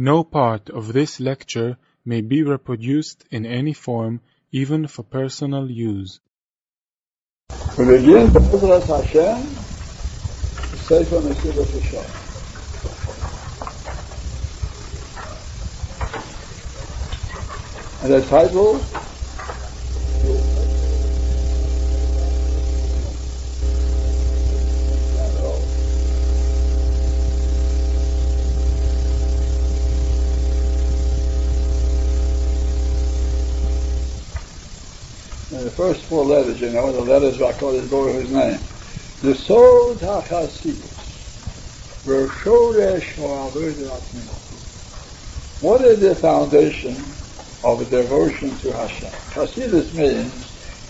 No part of this lecture may be reproduced in any form, even for personal use. We begin Hashem, Sefer Yesharim. And the title the first four letters, you know, the letters I call it go his name. The Sod HaChasidus. What is the foundation of a devotion to Hashem? Hasidus means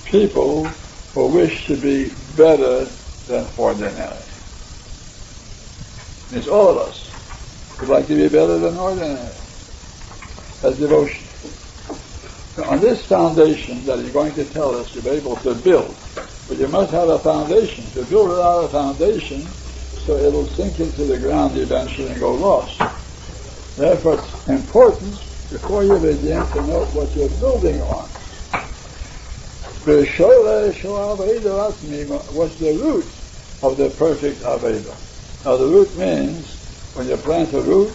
people who wish to be better than ordinary. It's all of us who'd like to be better than ordinary. That's devotion on this foundation that he's going to tell us to be able to build. But you must have a foundation. To build without a foundation, so it'll sink into the ground eventually and go lost. Therefore, it's important before you begin to know what you're building on. What's the root of the perfect Aveda? Now, the root means when you plant a root,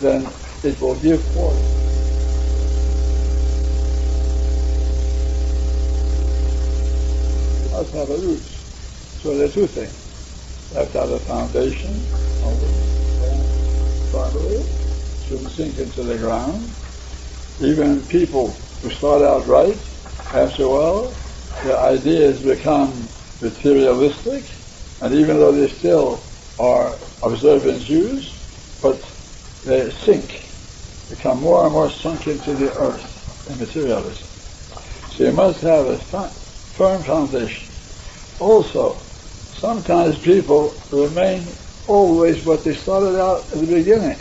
then it will give forth. Must have a root. So there are two things. You have to have a foundation of the properly, shouldn't sink into the ground. Even people who start out right, after a while, their ideas become materialistic, and even though they still are observant Jews, but they sink, become more and more sunk into the earth in materialism. So you must have a firm foundation. Also, sometimes people remain always what they started out at the beginning.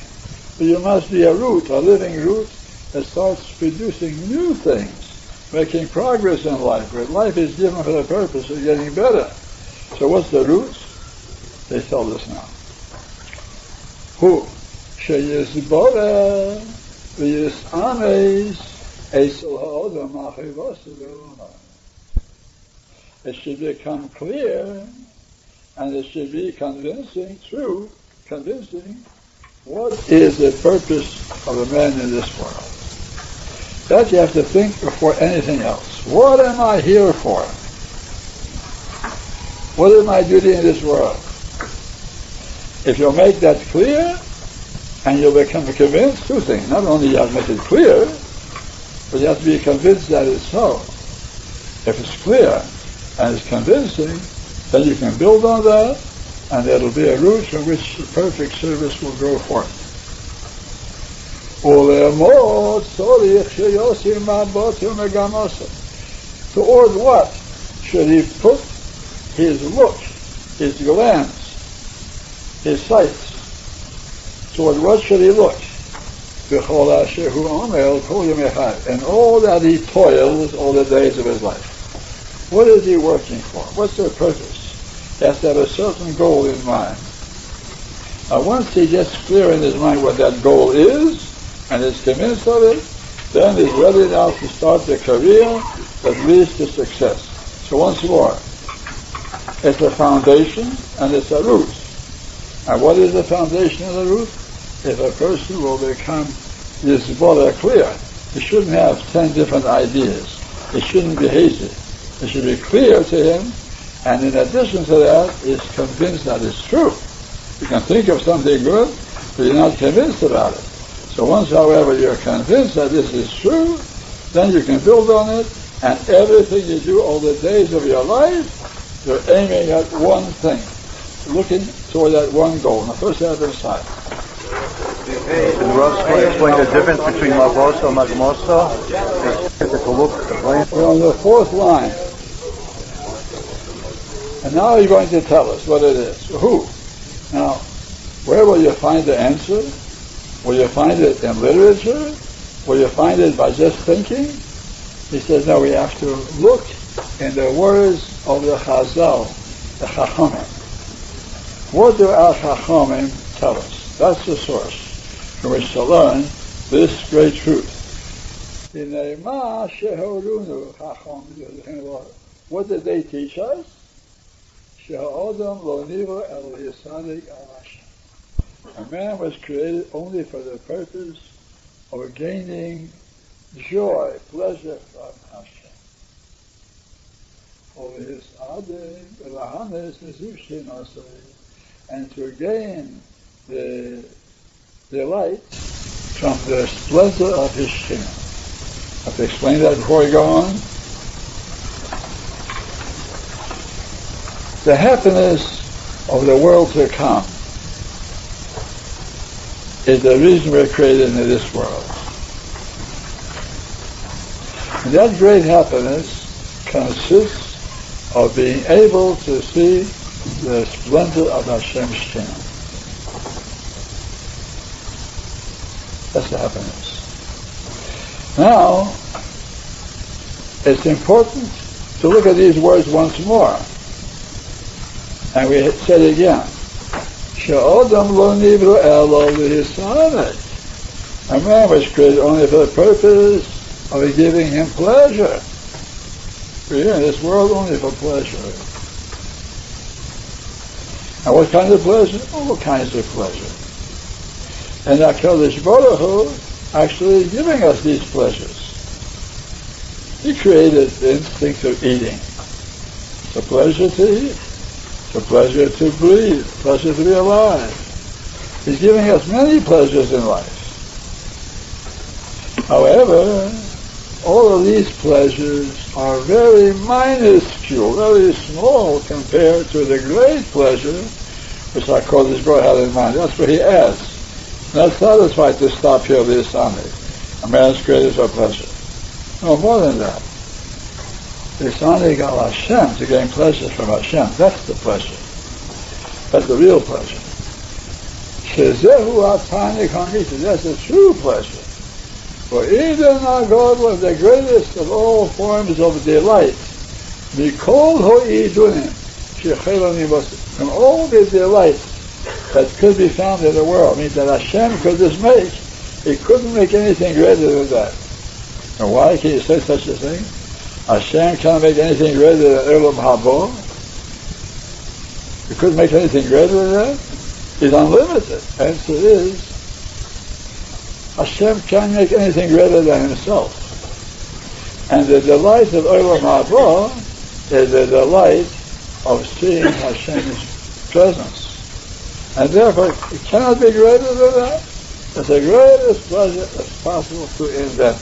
But you must be a root, a living root that starts producing new things, making progress in life. Life is given for the purpose of getting better. So what's the roots? They tell us now. Who? Sheyizbora v'yis'ameis esel ha'odam achivos v'lomah it should become clear and it should be convincing, true, convincing, what is the purpose of a man in this world. That you have to think before anything else. What am I here for? What is my duty in this world? If you'll make that clear, and you'll become convinced, two things. Not only you have to make it clear, but you have to be convinced that it's so. If it's clear, and it's convincing, then you can build on that, and it'll be a root from which the perfect service will grow forth. Toward what should he put his look, his glance, his sights? Toward what should he look? And all that he toils all the days of his life. What is he working for? What's their purpose? He has to have a certain goal in mind. Now, once he gets clear in his mind what that goal is, and is convinced of it, then he's ready now to start the career that leads to success. So once more, it's a foundation and it's a root. And what is the foundation of the root? If a person will become his Yisbola clear, he shouldn't have ten different ideas. He shouldn't be hazy. It should be clear to him, and in addition to that, is convinced that it's true. You can think of something good, but you're not convinced about it. So once, however, you're convinced that this is true, then you can build on it, and everything you do all the days of your life, you're aiming at one thing, looking toward that one goal. Now, first, have side. And Ross explain the difference between Magosa and Magmosa. We're on the fourth line. And now you're going to tell us what it is. Who? Now, where will you find the answer? Will you find it in literature? Will you find it by just thinking? He says, no, we have to look in the words of the Chazal, the Chachamim. What do our Chachamim tell us? That's the source. from which to learn this great truth. What did they teach us? A man was created only for the purpose of gaining joy, pleasure from Hashem. And to gain the delight from the splendor of his shin. I have to explain that before we go on. The happiness of the world to come is the reason we're created in this world. And that great happiness consists of being able to see the splendor of Hashem's Shem. That's the happiness. Now, it's important to look at these words once more. And we said again. She'odam lo nivru elo A man was created only for the purpose of giving him pleasure. We're in this world only for pleasure. And what kind of pleasure? All kinds of pleasure. And HaKadosh Baruch Hu actually giving us these pleasures. He created the instinct of eating. It's a pleasure to eat. A pleasure to breathe. Pleasure to be alive. He's giving us many pleasures in life. However, all of these pleasures are very minuscule, very small compared to the great pleasure which call this Baruch had in mind. That's what he asks not satisfied to stop here this Sunday. A man's created for pleasure. No, more than that. It's only got Hashem to gain pleasure from Hashem. That's the pleasure. That's the real pleasure. Shezehu atani kamita. That's the true pleasure. For even our God was the greatest of all forms of delight. Mikol ho'idunim. From all the delights that could be found in the world. means that Hashem could just make. He couldn't make anything greater than that. And why can you say such a thing? Hashem can't make anything greater than Olam Haba. He couldn't make anything greater than that. He's unlimited. Answer is, Hashem can't make anything greater than himself. And the delight of Olam Haba is the delight of seeing Hashem's presence. And therefore, it cannot be greater than that. It's the greatest pleasure that's possible to invent.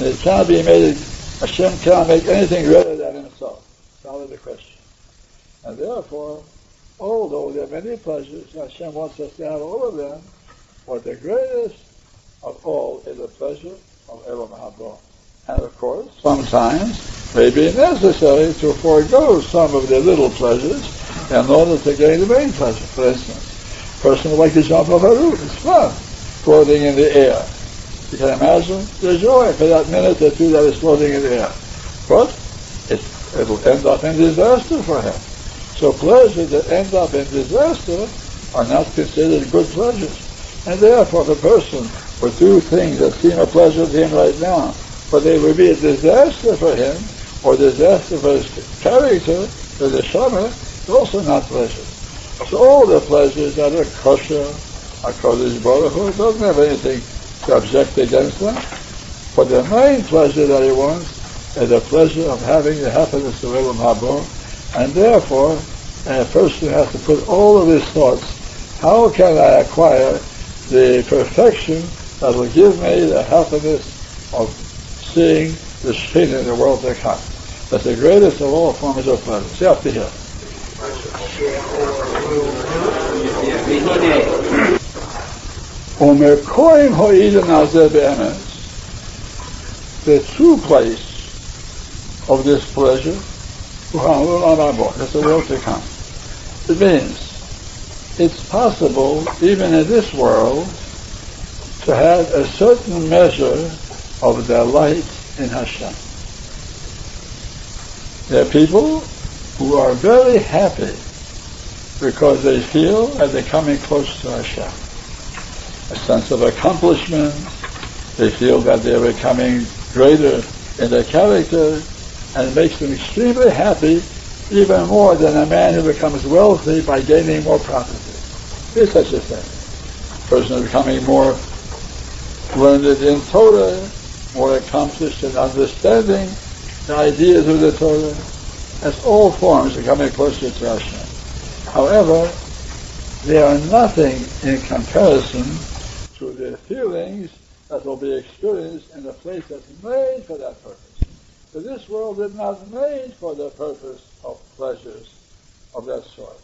And it cannot be made, Hashem cannot make anything greater than himself. Solve the question. And therefore, although there are many pleasures, Hashem wants us to have all of them, but the greatest of all is the pleasure of Olam Haba. And of course, sometimes it may be necessary to forego some of the little pleasures in order to gain the main pleasure. For instance, a person would like to jump off a roof. It's fun, floating in the air. You can imagine the joy for that minute or two that is floating in the air. But it, it'll end up in disaster for him. So pleasures that end up in disaster are not considered good pleasures. And therefore, the person would do things that seem a pleasure to him right now, but they will be a disaster for him, or disaster for his character, for the summer, it's also not pleasure. So all the pleasures that are kosher, are Hu, doesn't have anything to object against them. for the main pleasure that he wants is the pleasure of having the happiness of Olam Haba, and therefore a person has to put all of his thoughts, how can I acquire the perfection that will give me the happiness of seeing the Shekhinah in the world to come. That's the greatest of all forms of pleasure. See up to here. The true place of this pleasure, that's the world to come. It means it's possible, even in this world, to have a certain measure of delight in Hashem. There are people who are very happy because they feel that they're coming close to Hashem. A sense of accomplishment. They feel that they're becoming greater in their character, and it makes them extremely happy, even more than a man who becomes wealthy by gaining more property. There's such a thing. A person becoming more learned in Torah, more accomplished in understanding the ideas of the Torah. as all forms of coming closer to Hashem. However, they are nothing in comparison to the feelings that will be experienced in a place that's made for that purpose. But this world is not made for the purpose of pleasures of that sort.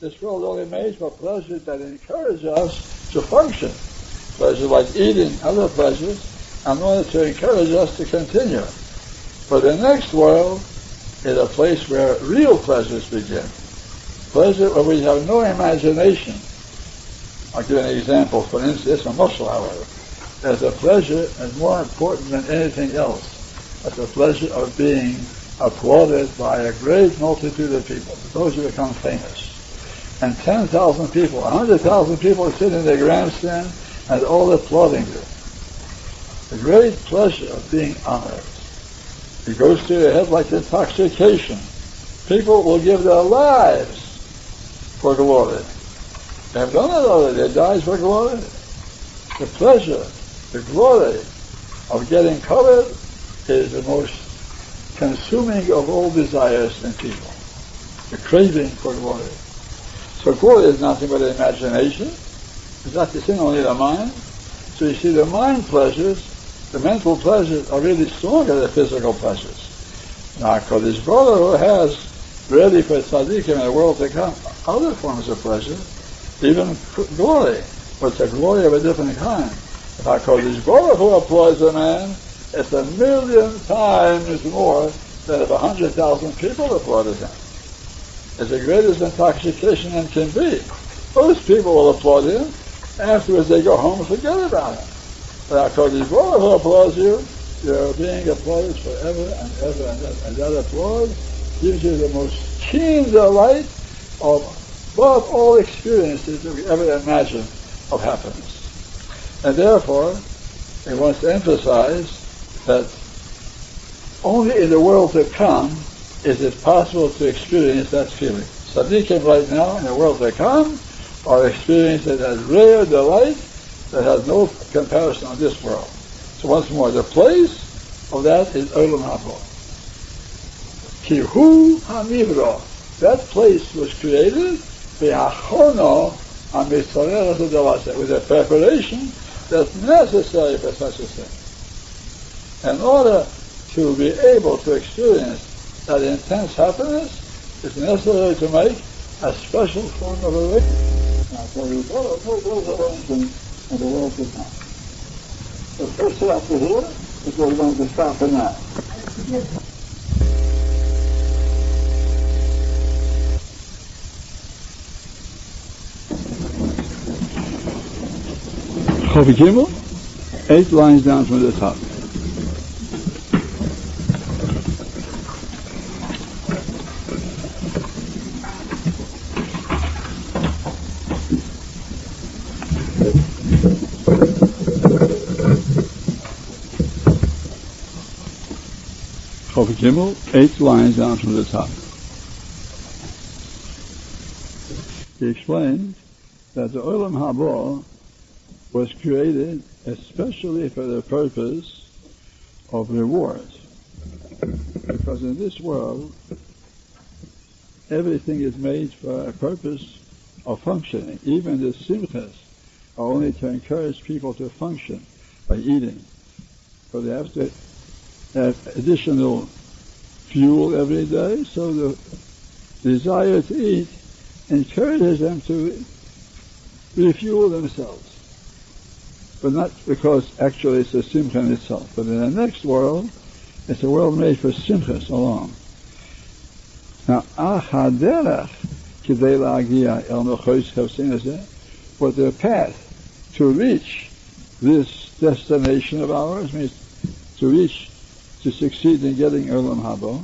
This world only made for pleasures that encourage us to function. Pleasures like eating, other pleasures, in order to encourage us to continue. But the next world is a place where real pleasures begin. Pleasure where we have no imagination. I'll give an example. For instance, a muscle, however. There's a pleasure that's more important than anything else. That's the pleasure of being applauded by a great multitude of people, those who become famous. And 10,000 people, 100,000 people sit in the grandstand and all applauding you. The great pleasure of being honored. It goes to your head like intoxication. People will give their lives for glory. Have done it already. They died for glory. The pleasure, the glory of getting covered is the most consuming of all desires in people. The craving for glory. So glory is nothing but imagination. It's not the thing only the mind. So you see the mind pleasures, the mental pleasures are really stronger than physical pleasures. Now, this brother who has ready for tzaddikim in the world to come other forms of pleasure, even glory, it's a glory of a different kind. If HaKadosh Baruch who applauds a man, it's a million times more than if a hundred thousand people applauded him. It's the greatest intoxication and can be. Those people will applaud him. Afterwards, they go home and forget about him. But HaKadosh Baruch who applauds you, you're being applauded forever and ever and ever. And that applause gives you the most keen delight of above all experiences that we ever imagine of happiness. And therefore, he wants to emphasize that only in the world to come is it possible to experience that feeling. Tzaddikim right now in the world to come are experiencing that rare delight that has no comparison on this world. So once more, the place of that is Olam Haba. Kihu Hamivra. That place was created be'achono with a preparation that's necessary for such a thing. In order to be able to experience that intense happiness, it's necessary to make a special form of awakening. Now, so we follow those arrangements in the world to come. The first chapter here is we're going to stop in that. Chofi Gimel, eight lines down from the top. Chofi Gimel, eight lines down from the top. He explained that the Olam Haba was created especially for the purpose of reward. Because in this world, everything is made for a purpose of functioning. Even the simchas are only to encourage people to function by eating. So they have to have additional fuel every day, so the desire to eat encourages them to refuel themselves but not because actually it's a simcha in itself. But in the next world, it's a world made for simchas alone. Now, achaderach kidei la'agia el mechois but the path to reach this destination of ours means to reach, to succeed in getting Olam Haba,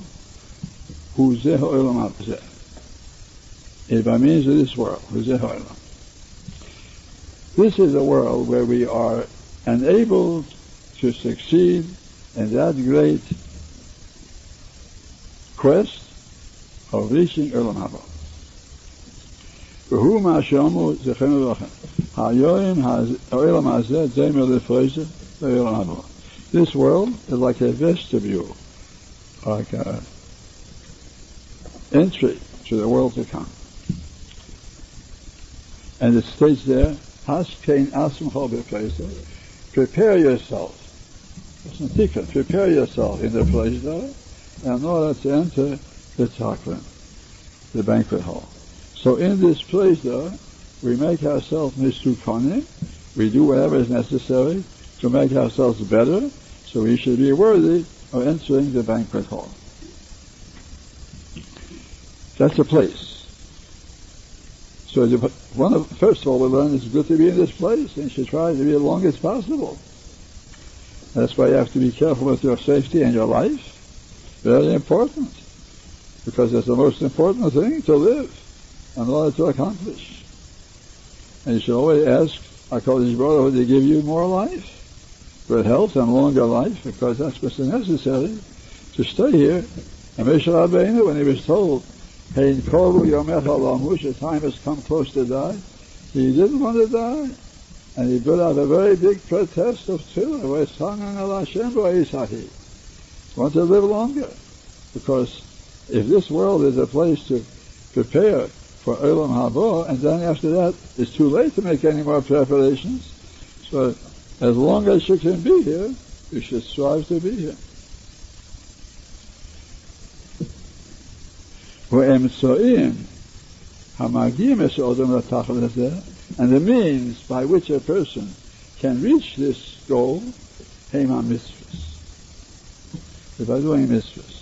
Huzeh Olam Haba It by means of this world, Huzeh Olam. This is a world where we are enabled to succeed in that great quest of reaching Olam Haba. והוא מה שאמרו זכרנו לכם. היום העולם הזה דמה לפרזה לעולם הבא. This world is like a vestibule, like an entry to the world to come. And it states there, Prepare yourself. It's a. Prepare yourself in the place there in order to enter the chakra, the banquet hall. So in this place there, we make ourselves misukone, we do whatever is necessary to make ourselves better, so we should be worthy of entering the banquet hall. That's a place. So the, one of, first of all, we learn it's good to be in this place, and you should try to be as long as possible. That's why you have to be careful with your safety and your life. Very important. Because it's the most important thing to live in order to accomplish. And you should always ask HaKadosh Baruch to give you more life good health and longer life because that's what's necessary to stay here. And Moshe Rabbeinu, when he was told, Hey, the time has come close to die, he didn't want to die. And he put out a very big protest of tefillah, where sanging al Hashem He want to live longer. Because if this world is a place to prepare for Olam Haba, and then after that it's too late to make any more preparations, so as long as you can be here, you should strive to be here. And the means by which a person can reach this goal, Hema Mitzvahs. By doing mitzvahs.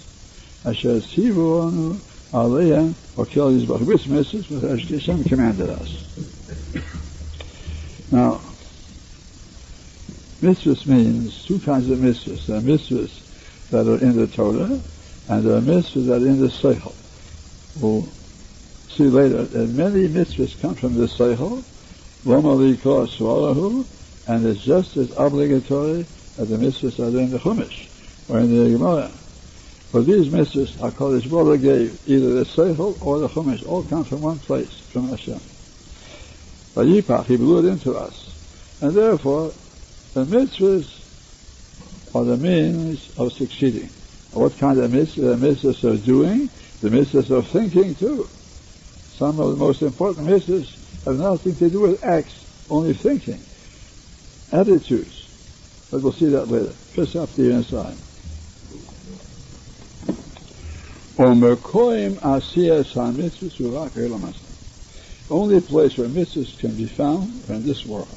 Asher Sivu Anu Aleya or Kel Yizbach. Which mitzvahs? Which Hashem commanded us. Now, Mitzvahs means two kinds of mitzvahs. There are mitzvahs that are in the Torah, and there are mitzvahs that are in the Seichel. We'll see later that many mitzvahs come from the Seichel, and it's just as obligatory as the mitzvahs are in the Chumash or in the Gemara. But these mitzvahs, HaKadosh Baruch gave either the Seichel or the Chumash, all come from one place, from Hashem. Vayipach, He blew it into us. And therefore, the mitzvahs are the means of succeeding. What kind of mitzvahs? The uh, mitzvahs doing, the mitzvahs of thinking too. Some of the most important mitzvahs have nothing to do with acts, only thinking. Attitudes. But we'll see that later. First up the inside. Only place where mitzvahs can be found in this world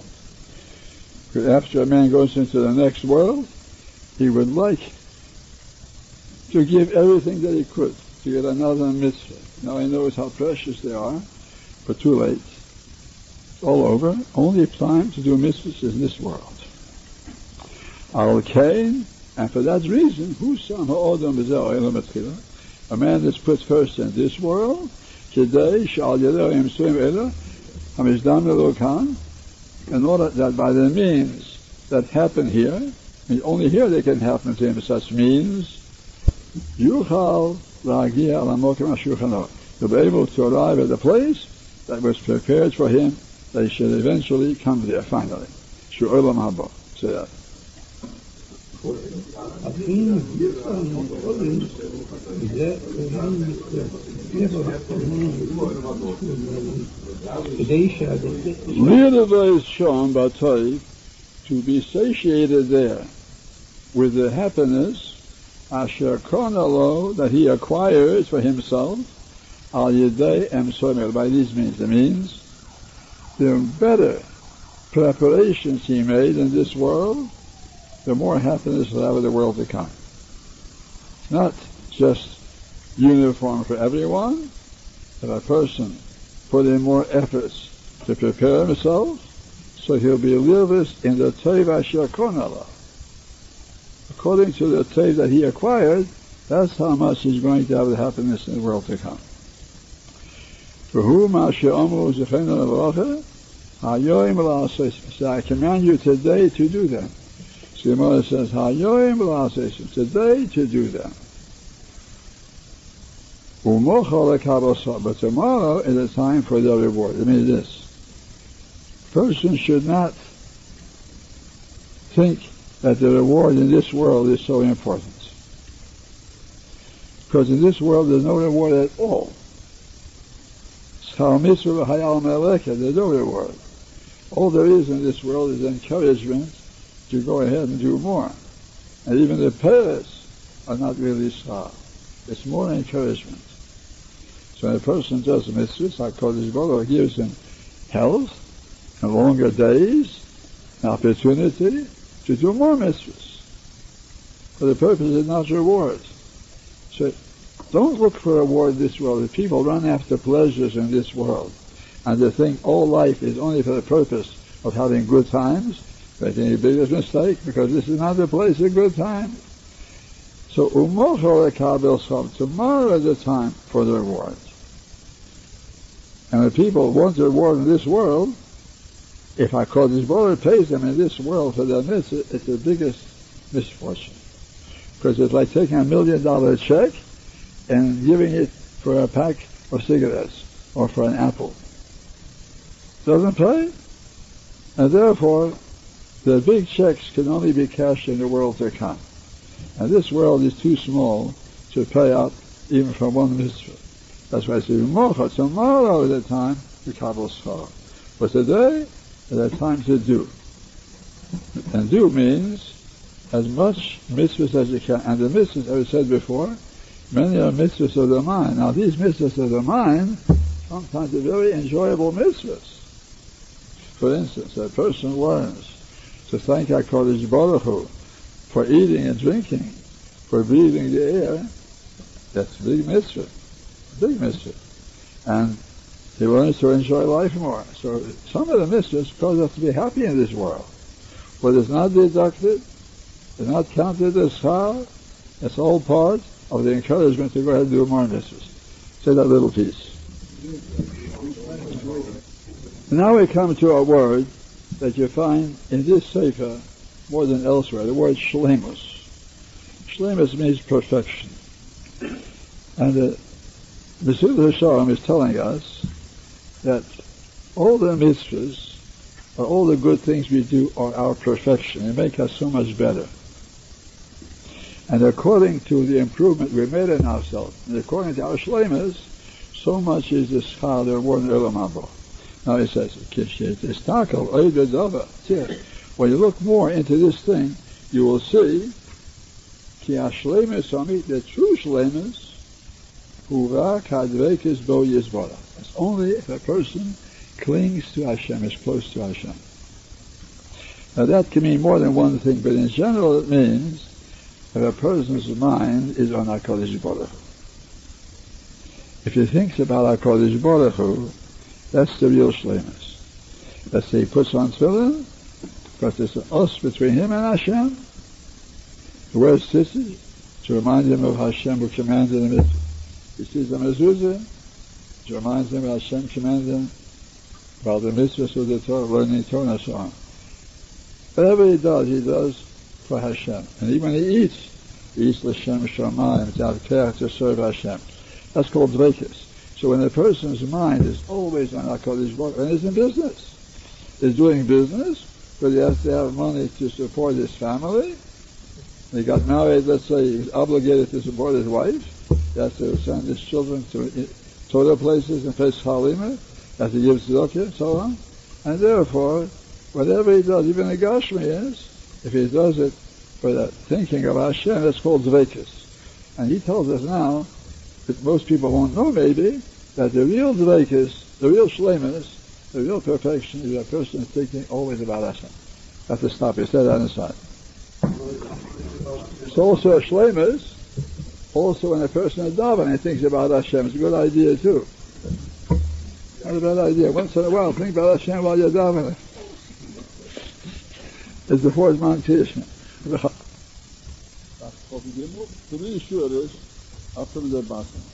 after a man goes into the next world, he would like to give everything that he could to get another mitzvah. Now he knows how precious they are, but too late. All over. Only time to do mitzvahs in this world. Al Kain, and for that reason, who some a man that's put first in this world, today shall in order that by the means that happen here, only here they can happen to him such means, Yuchal Lagia Alamokim Ashulchanor. To be able to arrive at the place that was prepared for him, they should eventually come there finally. Shu'olam Haba. Say that. Neither is shown by to be satiated there with the happiness asher kronalo that he acquires for himself al yedei em by these means. The means the better preparations he made in this world, the more happiness he'll have in the world to come. Not just uniform for everyone, but a person put in more efforts to prepare himself, so he'll be livers in the Teva Shakonala. According to the Teva that he acquired, that's how much he's going to have the happiness in the world to come. For whom I command you today to do them. Mother says, Hayoim l'aseisim. Today to do them. But tomorrow is a time for the reward. It means this. Person should not think that the reward in this world is so important. Because in this world there's no reward at all. There's no reward. All there is in this world is encouragement to go ahead and do more. And even the parents are not really sar. It's more encouragement. So when a person does mitzvahs, HaKadosh Baruch gives him health and longer days, and opportunity to do more mitzvahs. For the purpose is not rewards. So don't look for reward in this world. If people run after pleasures in this world, and they think all life is only for the purpose of having good times, making a biggest mistake, because this is not the place of good times. So tomorrow is the time for the reward. And the people want the reward in this world. If HaKadosh Baruch pays them in this world for their mitzvah, it's the biggest misfortune. Because it's like taking a million dollar check and giving it for a pack of cigarettes or for an apple. Doesn't pay. And therefore, the big checks can only be cashed in the world to come. And this world is too small to pay out even for one mitzvah. That's why I say. Tomorrow is the time to kabbalah. But today is the time to do. And do means as much mitzvahs as you can. And the mitzvahs, as I said before, many are mitzvahs of the mind. Now these mitzvahs of the mind, sometimes are very enjoyable mitzvahs. For instance, a person learns to thank HaKadosh Baruch Hu for eating and drinking, for breathing the air. That's a big mitzvah big mitzvah. And he learns to enjoy life more. So some of the mitzvahs cause us to be happy in this world. But it's not deducted, it's not counted as schar, it's all part of the encouragement to go ahead and do more mitzvahs. Say that little piece. Now we come to a word that you find in this sefer more than elsewhere, the word shlemus. Shlemus means perfection. And the Mesilas Yesharim is telling us that all the mitzvahs, or all the good things we do are our perfection. They make us so much better. And according to the improvement we made in ourselves, and according to our shlemas, so much is the schar, the reward in Elam Now he says, when you look more into this thing, you will see, the true shlemas, it's only if a person clings to Hashem, is close to Hashem. Now that can mean more than one thing, but in general it means that a person's mind is on HaKadosh Baruch Hu. If he thinks about HaKadosh Baruch Hu, that's the real shlemus. Let's say he puts on tefillin, because there's an us between him and Hashem. He wears tzitzit to remind him of Hashem who commanded him he sees a mezuzah, which reminds him of Hashem commanded him about the mitzvahs of the Torah, learning Torah and so on. Whatever he does, he does for Hashem. And even when he eats, he eats l'shem shamayim, it's out of to serve Hashem. That's called dvekis. So when a person's mind is always on HaKadosh Baruch and is in business, is doing business, but he has to have money to support his family, he got married, let's say he's obligated to support his wife, he has to send his children to Torah places and face Halima, has to give tzedakah and so on. And therefore, whatever he does, even a Gashmi is, if he does it for that thinking of Hashem, that's called Dvekis. And he tells us now, that most people won't know maybe, that the real Dvekis, the real Shlemus, the real perfection is a person thinking always about Hashem. Have to stop. He said that inside. So also a Shlemus also, when a person is davening thinks about Hashem, it's a good idea too. Not a bad idea. Once in a while, think about Hashem while you're davening. It's the fourth mountation. Three shuras after the bottom.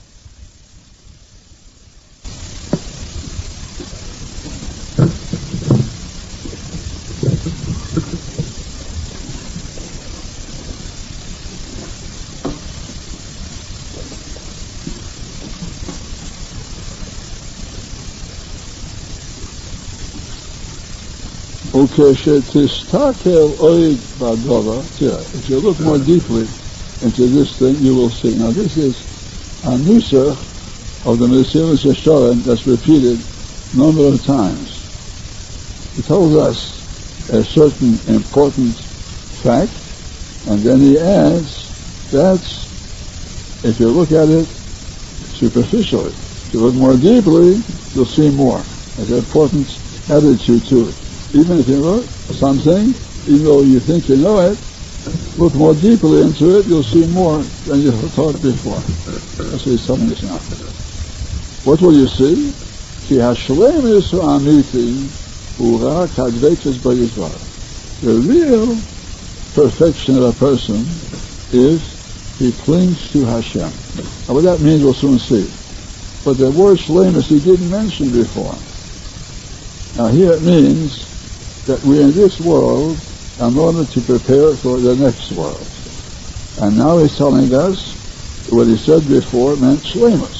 If you look more deeply into this thing, you will see. Now this is a nusach of the Mesilas Yesharim that's repeated a number of times. He tells us a certain important fact, and then he adds that's if you look at it superficially. If you look more deeply, you'll see more. There's an important attitude to it even if you know something, even though you think you know it, look more deeply into it, you'll see more than you thought before. You'll see something is not. What will you see? Ki amiti ura. The real perfection of a person is he clings to Hashem. Now what that means we'll soon see. But the word shlemis he didn't mention before. Now here it means that we're in this world in order to prepare for the next world. And now he's telling us what he said before meant shlemus.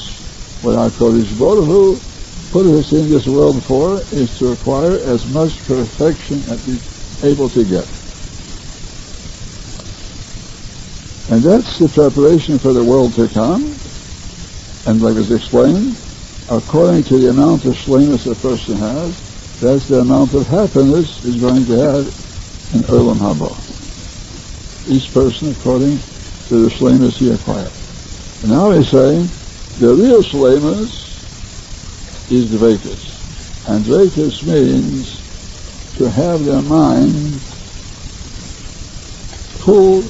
What our Baruch Hu put us in this world for is to acquire as much perfection as we're able to get. And that's the preparation for the world to come. And like was explained, according to the amount of shlemus a person has, that's the amount of happiness he's going to have in Olam Haba. Each person according to the shlemus he acquired. And now he's saying the real shlemus is dvekas. And dvekas means to have their mind full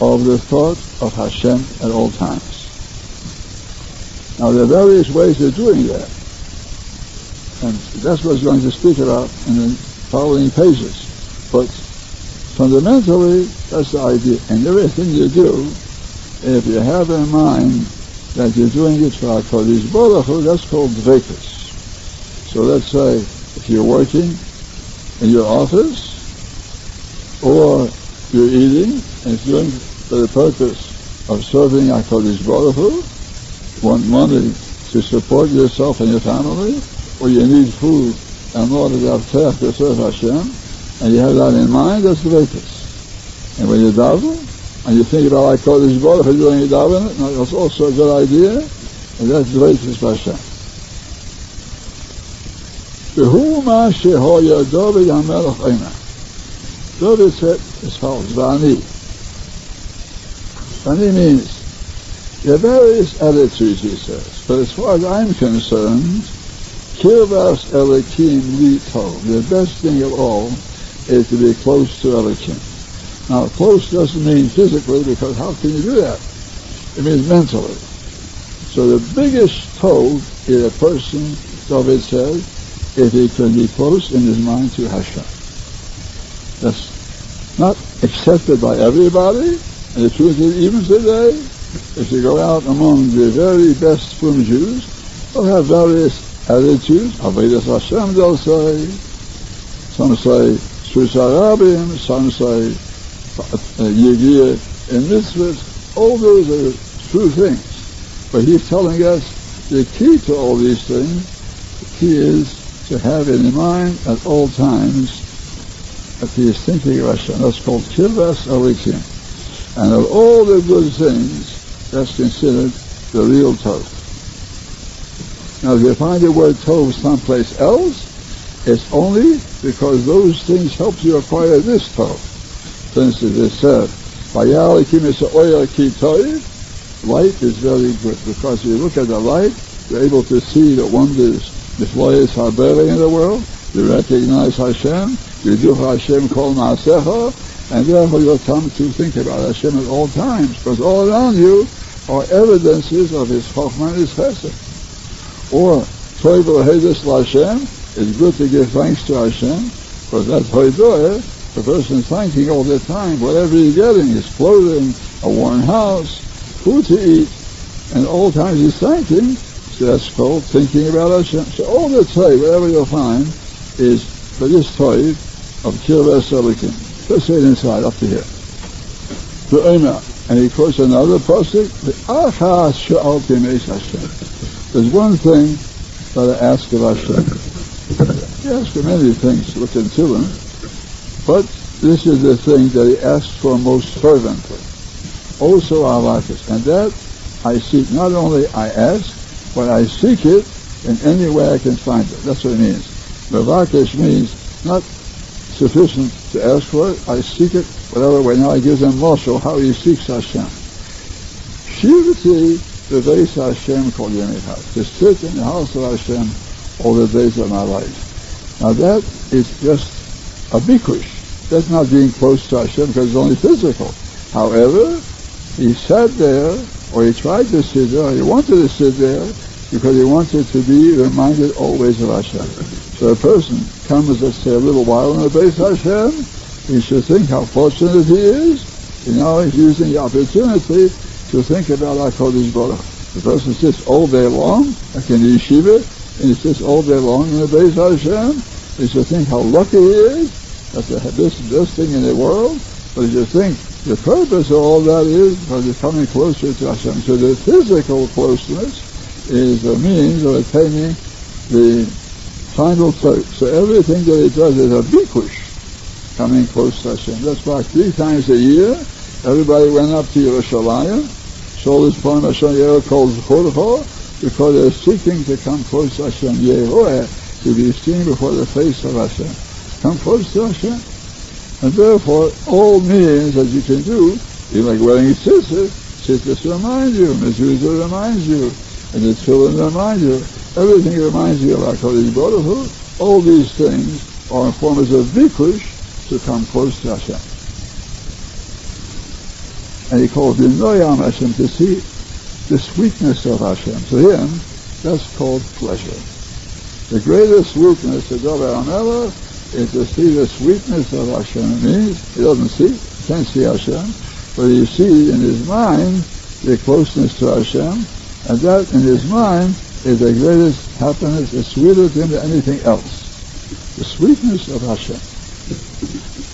of the thought of Hashem at all times. Now there are various ways of doing that. And that's what he's going to speak about in the following pages. But fundamentally, that's the idea. And everything you do, if you have in mind that you're doing it for HaKadosh Baruch Hu, that's called dvekas. So let's say if you're working in your office, or you're eating and doing for the purpose of serving HaKadosh Baruch Hu, want money to support yourself and your family, or you need food in order to have tech to serve Hashem, and you have that in mind, that's the Vekas. And when you daven, and you think about HaKadosh Baruch Hu doing your daven, that's also a good idea, and that's the Vekas for Hashem. והוא מה שהיה דוד המלך אימה. David said as follows, ואני, ואני means, there are various attitudes, he says, but as far as I'm concerned, Kirvas Elikim Li Tov, the best thing of all is to be close to Elikim. Now, close doesn't mean physically, because how can you do that? It means mentally. So the biggest tov is a person, David says, if he can be close in his mind to Hashem. That's not accepted by everybody, and the truth is, even today, if you go out among the very best frum Jews, they'll have various attitudes. Avodas Hashem, they'll say. Some say Shus Arabim, some say uh, Yigiyah in mitzvahs. All those are true things. But he's telling us the key to all these things, the key is to have it in mind at all times that he is thinking of Hashem. That's called Kirvas Elikim. And of all the good things, that's considered the real Tov. Now, if you find the word Tov someplace else, it's only because those things help you acquire this Tov. For instance, it said, Light is very good because you look at the light, you're able to see the wonders the flaws are barely in the world. You recognize Hashem. You do Hashem call Maasecha. And therefore you'll come to think about Hashem at all times. Because all around you are evidences of His Chokhmah and His Chesed. Or, Toiv Hedis Hashem, it's good to give thanks to Hashem. Because that's Hoidoeh. The person is thanking all the time. Whatever he's getting, his clothing, a warm house, food to eat. And all times he's thanking so that's called thinking about Hashem. So all the Torah, whatever you'll find, is for this Torah of Kirvas Elikim. Let's say it inside, up to here. And he quotes another pasuk, the Achas Hashem. There's one thing that I ask of Hashem. Uh, he asked for many things within Tillin, but this is the thing that he asked for most fervently. Also Avakis. And that I seek, not only I ask, but I seek it in any way I can find it. That's what it means. Mavakish means not sufficient to ask for it, I seek it whatever way. Now I give them also how he seeks Hashem. Shivati Beveis Hashem Kol Yemei To sit in the house of Hashem all the days of my life. Now that is just a bikush. That's not being close to Hashem because it's only physical. However, he sat there, or he tried to sit there, or he wanted to sit there, because he wanted to be reminded always of Hashem. So a person comes, let's say, a little while in the base Hashem, he should think how fortunate he is. You know, he's using the opportunity to think about HaKadosh Baruch. The person sits all day long, like in the yeshiva, and he sits all day long in the base Hashem. He should think how lucky he is. That's the best, best thing in the world. But he think the purpose of all that is because he's coming closer to Hashem. So the physical closeness is a means of attaining the final state. So everything that he does is a bikush, coming close to Hashem. That's why three times a year, everybody went up to Yerushalayim, sold his poem Hashem Yehuah called Chorcho, because they're seeking to come close to Hashem Yehuah, to be seen before the face of Hashem. Come close eh? to Hashem. And therefore, all means that you can do, even like wearing a tzitzit, tzitzit reminds you, mezuzah reminds you, and the children remind you. Everything reminds you of HaKadosh Hu. All these things are forms of vikush to come close to Hashem. And he calls the Noyam Hashem to see the sweetness of Hashem. To him, that's called pleasure. The greatest sweetness to David HaMelech is to see the sweetness of Hashem. It means he doesn't see, can't see Hashem, but he sees in his mind the closeness to Hashem, and that in his mind is the greatest happiness, it's sweeter than anything else. The sweetness of Hashem.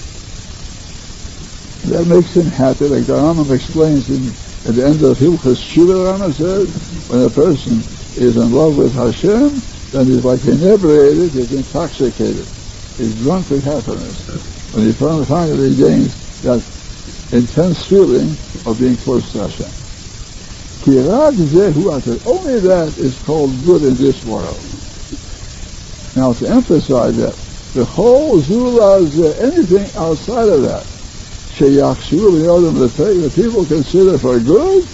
That makes him happy, like the Rambam explains in, at the end of Hilchas Shuvah, Rambam says, when a person is in love with Hashem, then he's like inebriated, he's intoxicated. He's drunk with happiness. When he finally gains that intense feeling of being close to Hashem. Only that is called good in this world. Now to emphasize that, the whole zula is anything outside of that. That people consider for good,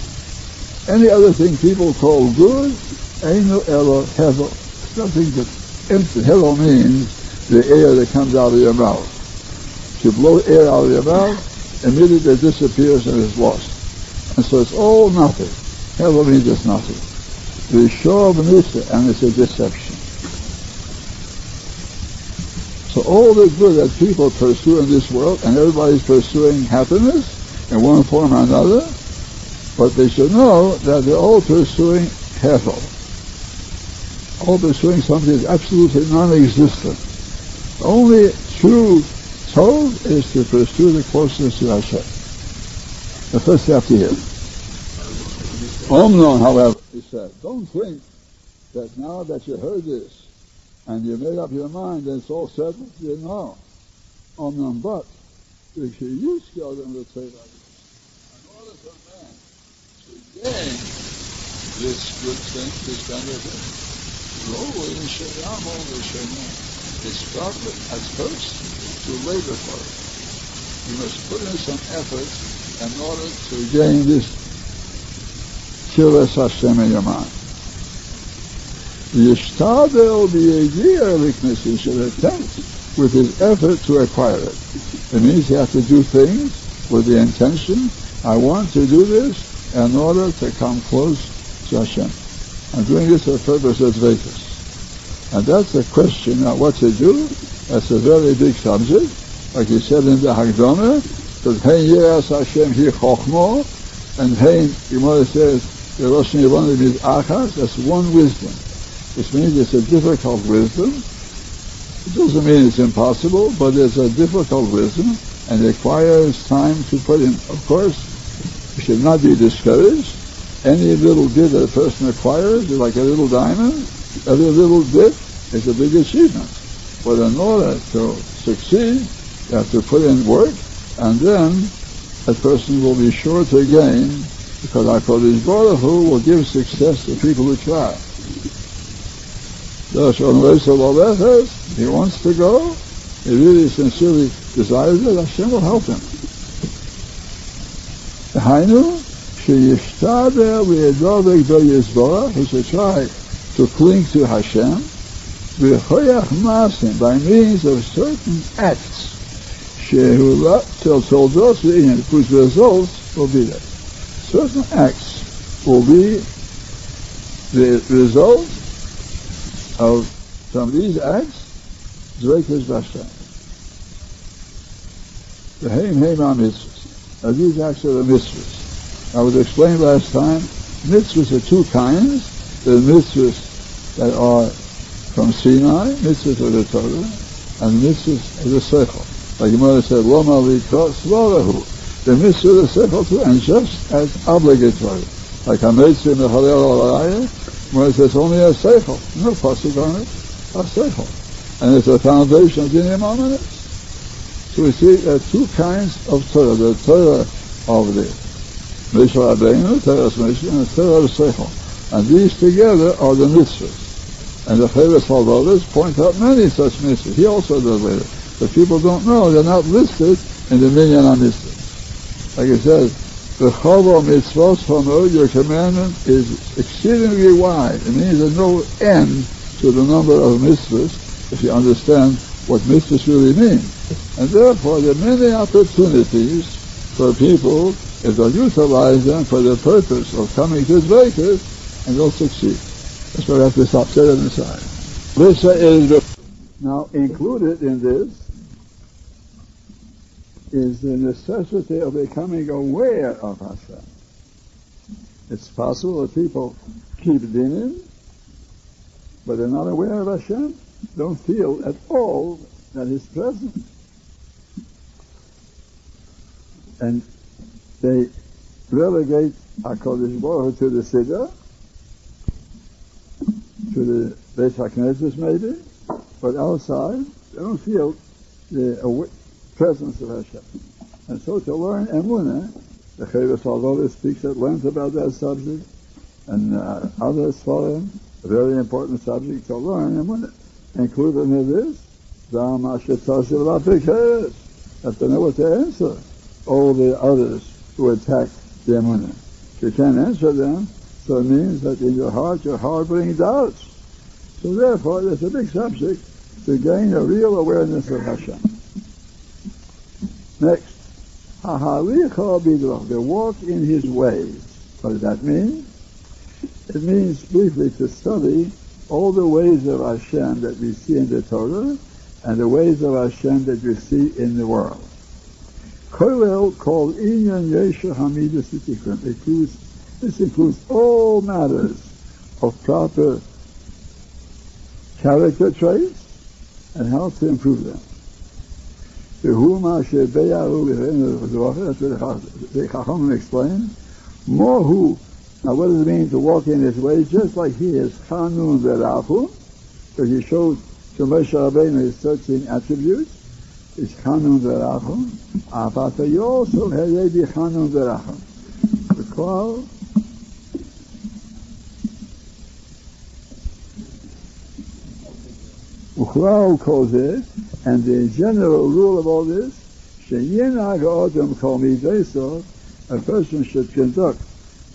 any other thing people call good, Eino Elo Hevel. Nothing that empty. Hevel means the air that comes out of your mouth. You blow air out of your mouth, immediately it disappears and is lost. And so it's all nothing. Hell means it's nothing. Of Nisa, and it's a deception. So all the good that people pursue in this world, and everybody's pursuing happiness in one form or another, but they should know that they're all pursuing Hevel. All pursuing something that's absolutely non-existent. The only true soul is to pursue the closeness to Hashem. The first have to hear. Omnon, however, he said, don't think that now that you heard this and you made up your mind and it's all settled, you know. Omnon, but if you use Yodim the Torah, in order for man to gain this good thing, this benefit, it's proper at first to labor for it. You must put in some effort in order to gain this Kiras Hashem in your mind. Yishtadel b'yegiya liknesi should attempt with his effort to acquire it. It means he has to do things with the intention, I want to do this in order to come close to Hashem. I'm doing this for the purpose of Vekas. And that's a question of what to do. That's a very big subject. Like he said in the Hagdama, that Hein Yeras Hashem Hi Chochmo, and Hein, Gemara says, the Rosh means achas, that's one wisdom. Which means it's a difficult wisdom. It doesn't mean it's impossible, but it's a difficult wisdom and requires time to put in. Of course, we should not be discouraged. Any little bit that a person acquires like a little diamond. Every little bit is a big achievement. But in order to succeed, you have to put in work, and then a person will be sure to gain, because HaKadosh Baruch Hu will give success to people who try. He wants to go, he really sincerely desires it, Hashem will help him. Hainu, he should try to cling to Hashem, by means of certain acts, whose results will be there. Certain acts will be the result of of these acts, Zrekas Bashan. The Haim Haim mitzvahs. Now these acts are the mitzvahs. I was explained last time, mitzvahs are two kinds. The mitzvahs that are from Sinai, mitzvahs of the Torah, and mitzvahs of the Seichel. Like the mother said, Loma Likra Svarahu. The mitzvah of the Seichel too, and just as obligatory. Like Hametzah Mechalel Alayah, where it says only a Seichel. No pasuk on it, a Seichel. And it's a foundation of the Imam so we see there are two kinds of Torah. The Torah of the Moshe Rabbeinu, Torah Moshe, and the Torah of Seichel. And these together are the mitzvahs. And the Chovos HaLevavos point out many such mitzvahs. He also does later. But people don't know. They're not listed in the Minyan HaMitzvah. Like it says, the Chava Mitzvahs Hono, your commandment is exceedingly wide. It means there's no end to the number of mitzvahs if you understand what mitzvahs really mean. And therefore, there are many opportunities for people, if they'll utilize them for the purpose of coming to Dveikus, and they'll succeed. That's why we have to stop, set it aside. This is now included in this is the necessity of becoming aware of Hashem. It's possible that people keep dinim, but they're not aware of Hashem, don't feel at all that He's present. and they relegate HaKadosh Baruch to the Siddur, to the Beit HaKnesses maybe, but outside they don't feel the presence of Hashem. And so to learn Emunah, the Chovos HaLevavos speaks at length about that subject, and uh, other Sfarim, a very important subject to learn Emunah. Included in this, Have to know what to answer all the others who attack the Emunah. You can't answer them, so it means that in your heart you're harboring doubts. So therefore, there's a big subject to gain a real awareness of Hashem. Next, Hahalicha bidro, the walk in His ways. What does that mean? It means briefly to study all the ways of Hashem that we see in the Torah and the ways of Hashem that we see in the world. Kollel called Inyan Yesha Hamidus includes this includes all matters of proper character traits and how to improve them. Shehu Ma'ashe Beyahu the Chachamim explain, Mohu. Now what does it mean to walk in his way? Just like he is Chanun Verahu, because he showed to Moshe Rabbeinu his 13 attributes, is Chanun Verahu, Afata Yosu Herebi Chanun Verahu. The call וכל וכלל כל זה, and the general rule of all this, שינהג האדם כל מידסו, a person should conduct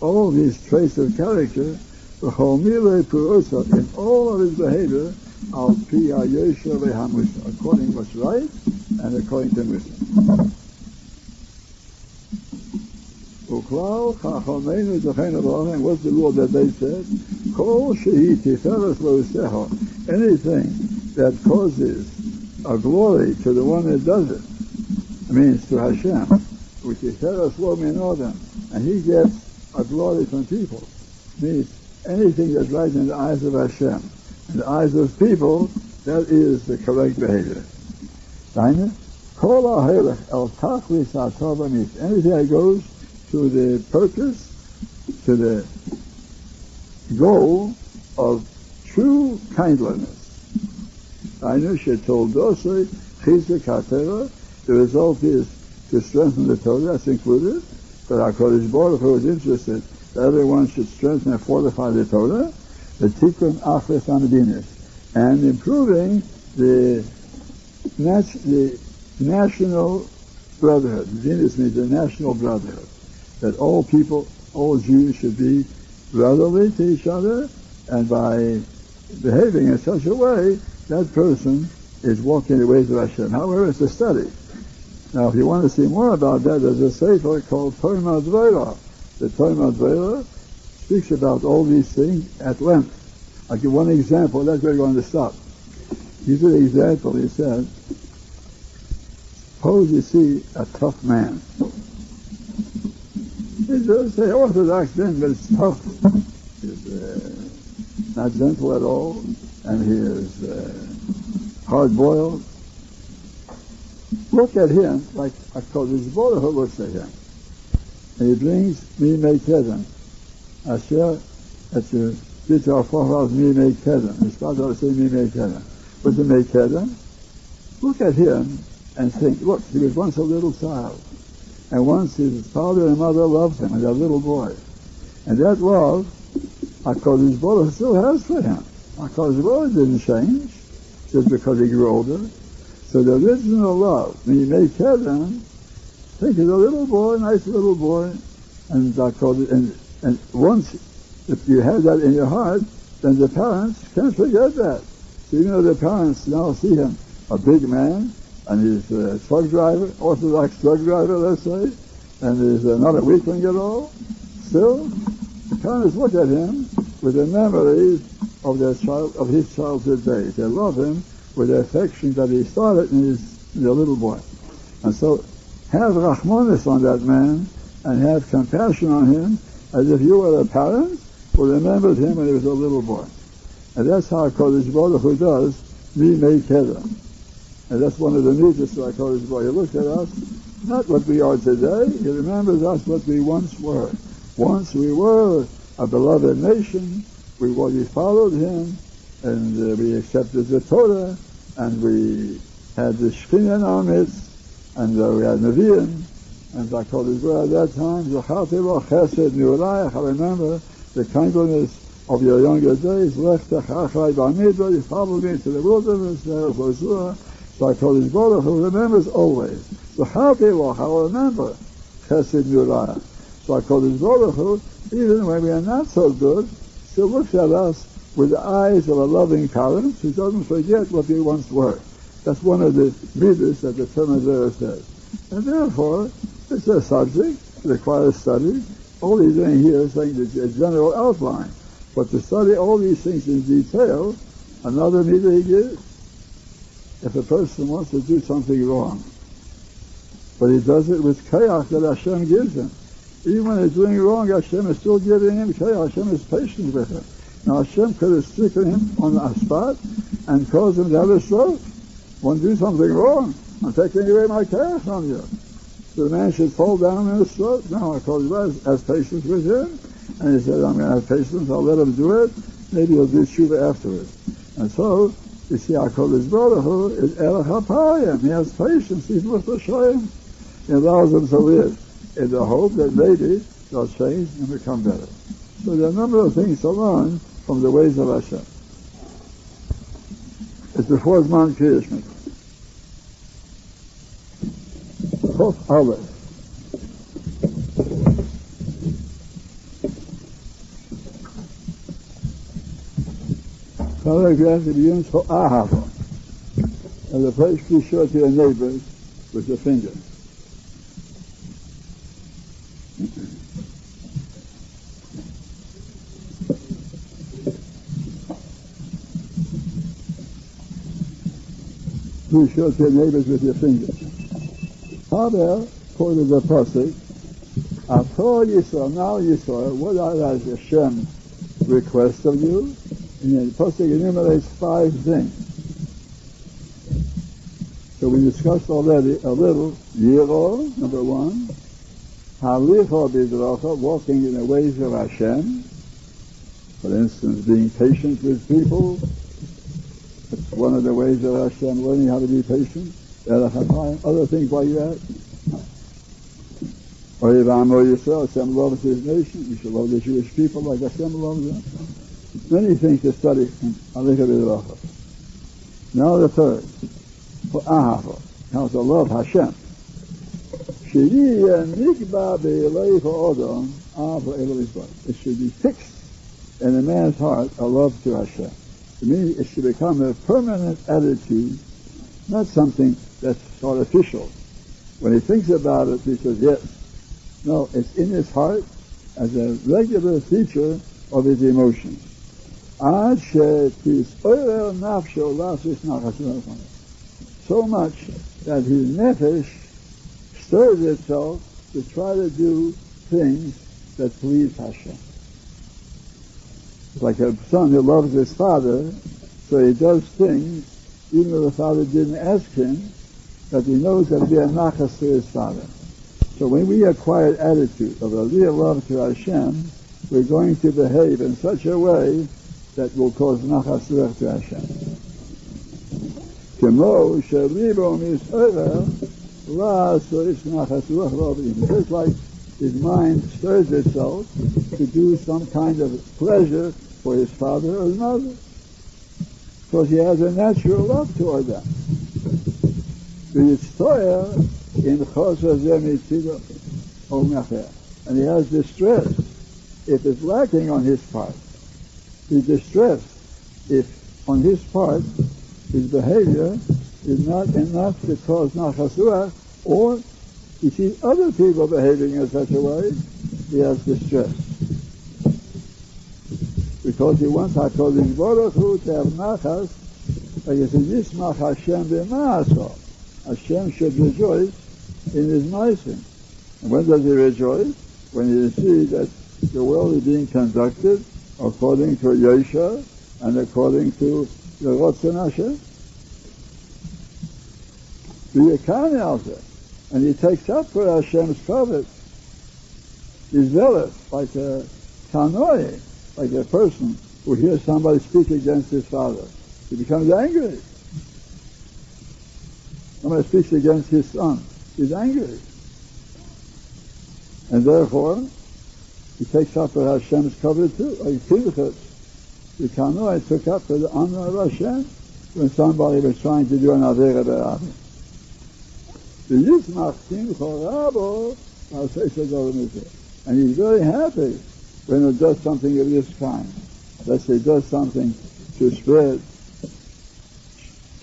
all these traits of character, בכל מילי פרוסה, in all of his behavior, al pi ha-yesha according to what's right, and according to Musa. Uklal chachamenu zechen and what's the rule that they said? Kol shehi tiferes lo Anything that causes a glory to the one that does it, means to Hashem, which is tiferes lo min adam, and he gets a glory from people, means anything that's right in the eyes of Hashem. In the eyes of people, that is the correct behavior. Deine? Kol ha'helech el tachlis means anything that goes to the purpose, to the goal of true kindliness. Ainusha told Dosai, Chizuk HaTorah, the result is to strengthen the Torah, that's included, but HaKadosh Baruch Hu is interested that everyone should strengthen and fortify the Torah, the Tikkun Achres Amadinis, and improving the, nat- the national brotherhood. Dinis means the national brotherhood, that all people, all Jews should be brotherly to each other, and by behaving in such a way, that person is walking the ways of Hashem. However, it's a study. Now, if you want to see more about that, there's a sefer called Tomer Devorah. The Tomer Devorah speaks about all these things at length. I'll give one example, that's where we're going to stop. Here's an example, he said, suppose you see a tough man. He's a say orthodox man, but it's tough. He's uh, not gentle at all, and he is uh, hard-boiled. Look at him like a Kodesh Baruch Hu looks at him. And he brings me heaven. Asher, did our forefathers me heaven. His father say me make heaven. What's the make heaven? Look at him and think, look, he was once a little child. And once his father and mother loved him as a little boy. And that love, HaKadosh Baruch still has for him. HaKadosh Baruch didn't change just because he grew older. So the original love, when you make heaven, think of a little boy, nice little boy, and HaKadosh, and, and once, if you have that in your heart, then the parents can't forget that. So even though the parents now see him a big man, and he's a truck driver, orthodox truck driver, let's say, and he's not a weakling at all, still, the parents look at him with the memories of their child, of his childhood days. They love him with the affection that he started in his, a little boy. And so, have rahmanis on that man, and have compassion on him, as if you were a parent who remembered him when he was a little boy. And that's how Kodesh Baruch Hu does we make heaven. And that's one of the mitzvahs of Kodesh Baruch He looks at us, not what we are today, he remembers us what we once were. Once we were a beloved nation, we, we followed him, and uh, we accepted the Torah, and we had the Shekhinah in our and uh, we had Nevi'im, and HaKadosh Baruch at that time, Zachati chesed I remember the kindness of your younger days, left achai b'amidra, you followed me into the wilderness, was so HaKadosh Baruch Hu remembers always. Zachati lo, I remember, chesed ni'urayach. So HaKadosh Baruch Hu, even when we are not so good, still looks at us with the eyes of a loving parent who doesn't forget what we once were. That's one of the midas that the Talmud says. And therefore, it's a subject, it requires study. All he's doing here is saying the general outline. But to study all these things in detail, another midah he gives, if a person wants to do something wrong, but he does it with chaos that Hashem gives him. Even when he's doing wrong, Hashem is still giving him chaos. Hashem is patient with him. Now Hashem could have stricken him on the spot and caused him to have a stroke. To do something wrong? I'm taking away my care from you. So the man should fall down in a stroke. No, I told you that. Have patience with him. And he said, I'm going to have patience. I'll let him do it. Maybe he'll do tshuva afterwards. And so, you see, our Kodesh Baruch Hu is Erech. He has patience. He's with the Shem. He allows him to live in the hope that maybe they'll change and become better. So there are a number of things to learn from the ways of Hashem. It's before Zman Kirishnik. Chof Aleph. Paragraph begins for Ahava. And the place to show to your neighbors with your finger. Show to your neighbors with your fingers. Father quoted the pasuk, After Yisrael, now Yisrael, what are Hashem request of you? And the pasuk enumerates five things. So we discussed already a little, Yiro, number one, Halicha Bidracha, walking in the ways of Hashem, for instance, being patient with people, It's one of the ways of Hashem learning how to be patient. Other things like that. Or if I'm Yisrael, Hashem loves his nation. You should love the Jewish people like Hashem loves them. Many things to study in Alika Now the third, for Ahava, how to love Hashem. It should be fixed in a man's heart a love to Hashem. To me, it should become a permanent attitude, not something that's artificial. When he thinks about it, he says, yes. No, it's in his heart as a regular feature of his emotions. So much that his nefesh stirs itself to try to do things that please Hashem It's like a son who loves his father, so he does things, even though the father didn't ask him, that he knows that be a nachas to his father. So when we acquire attitude of a real love to Hashem, we're going to behave in such a way that will cause nachas to Hashem. Just like his mind stirs itself to do some kind of pleasure for his father or his mother. Because he has a natural love toward them. And he has distress if it's lacking on his part. He's distressed if on his part his behavior is not enough to cause nachasua or he sees other people behaving in such a way, he has distress. Because he wants HaKadosh Baruch Hu to have nachas, like he says, Yismach Hashem b'ma'aso. Hashem should rejoice in his ma'asim. And when does he rejoice? When he sees that the world is being conducted according to Yesha and according to the Ratzon Hashem. V'yekane also and he takes up for Hashem's covet. He's zealous, like a tanoi, like a person who hears somebody speak against his father. He becomes angry. Somebody speaks against his son. He's angry. And therefore, he takes up for Hashem's covet too, like Pinchas. The Tanoi took up for the honor of Hashem when somebody was trying to do an Avera Be'avim. V'yismach simcha rabo al And he's very happy when he does something of this kind. Let's say does something to spread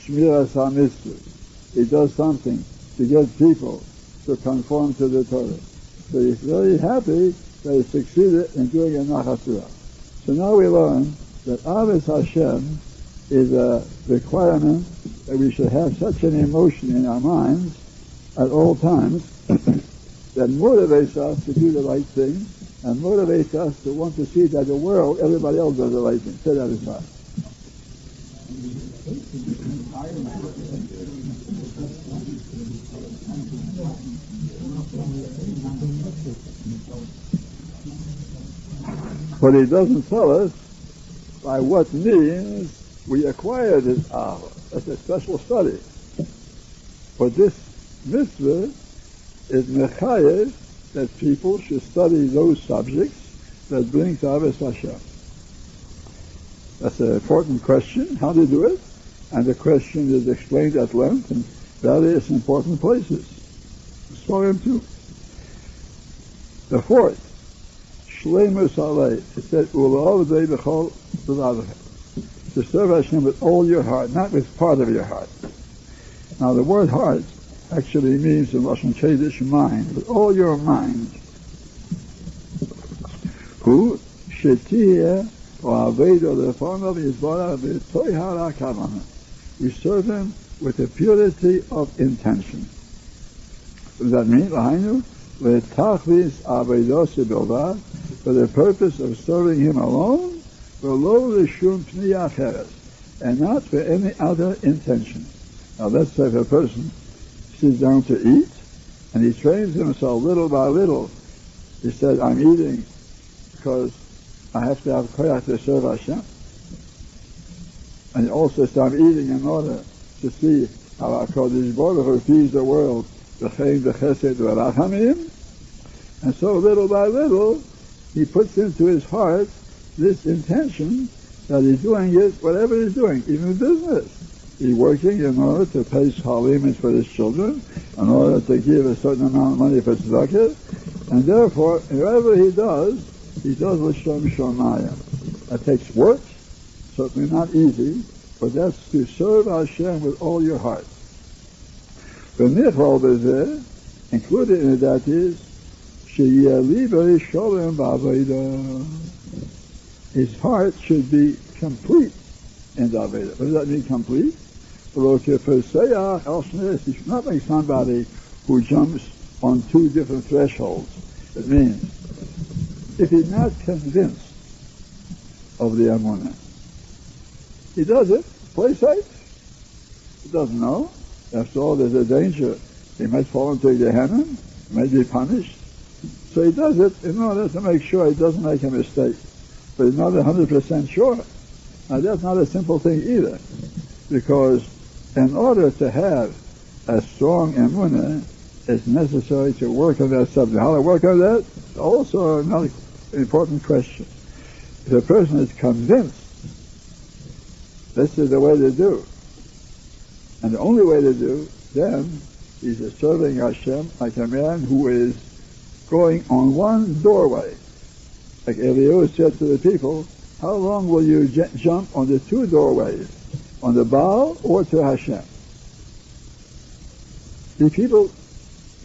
Shmira Samistri. He does something to get people to conform to the Torah. So he's very happy that he succeeded in doing a Nachasura. So now we learn that Avis Hashem is a requirement that we should have such an emotion in our minds at all times that motivates us to do the right thing and motivates us to want to see that the world, everybody else does the right thing. Say that aside. But he doesn't tell us by what means we acquire this hour. That's a special study. But this mitzvah is mechayev that people should study those subjects that bring Abbas Hashem. That's an important question, how to do it, and the question is explained at length in various important places. Svarim too. The fourth, Shlemus Alei, it said, Ula'avdei b'chol to serve Hashem with all your heart, not with part of your heart. Now the word heart actually means in Russian Chodesh mind, all your mind. Who shetia or aveda the form of his body v'toihara kavana. We serve him with the purity of intention. What does that mean? Lahainu v'tachvis avedos bilvad for the purpose of serving him alone, v'lo l'shum pniyach and not for any other intention. Now let's say if a person sits down to eat, and he trains himself little by little. He said, I'm eating because I have to have koyach to serve Hashem. And you also start eating in order to see how HaKadosh Baruch Hu feeds the world. And so little by little, he puts into his heart this intention that he's doing it, whatever he's doing, even business. He's working in order to pay payments for his children, in order to give a certain amount of money for tzedakah, and therefore, whatever he does, he does l'shem shomayim. That takes work, certainly not easy, but that's to serve Hashem with all your heart. The V'nichlal b'zeh, included in that is, sholem b'avodah. His heart should be complete in the Aveda. What does that mean, complete? He should not be somebody who jumps on two different thresholds. It means, if he's not convinced of the Amunah, he does it, play safe. He doesn't know. After all, there's a danger. He might fall into Gehenna, he might be punished. So he does it in order to make sure he doesn't make a mistake. But he's not 100% sure. Now that's not a simple thing either. Because in order to have a strong emunah, it's necessary to work on that subject. How to work on that? Also another important question. If a person is convinced this is the way to do, and the only way to do, then he's serving Hashem like a man who is going on one doorway. Like Eliyahu said to the people, how long will you j- jump on the two doorways? On the Baal or to Hashem? The people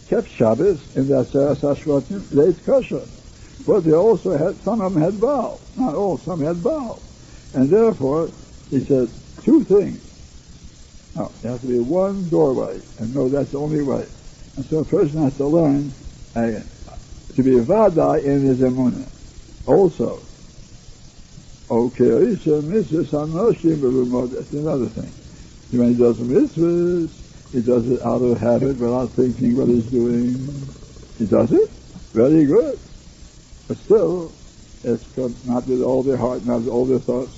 kept Shabbos in the Aseres HaShvatim, they ate kosher. But they also had, some of them had Baal. Not all, some had Baal. And therefore, he said, two things. Now, there has to be one doorway, and no, that's the only way. And so a person has to learn uh, to be a vadai in his emunah. Also, okay, Isha mitzvahs hanoshim b'lumod, that's another thing. When he does mitzvahs, he does it out of habit without thinking what he's doing. He does it, very good. But still, it's not with all their heart, not with all their thoughts.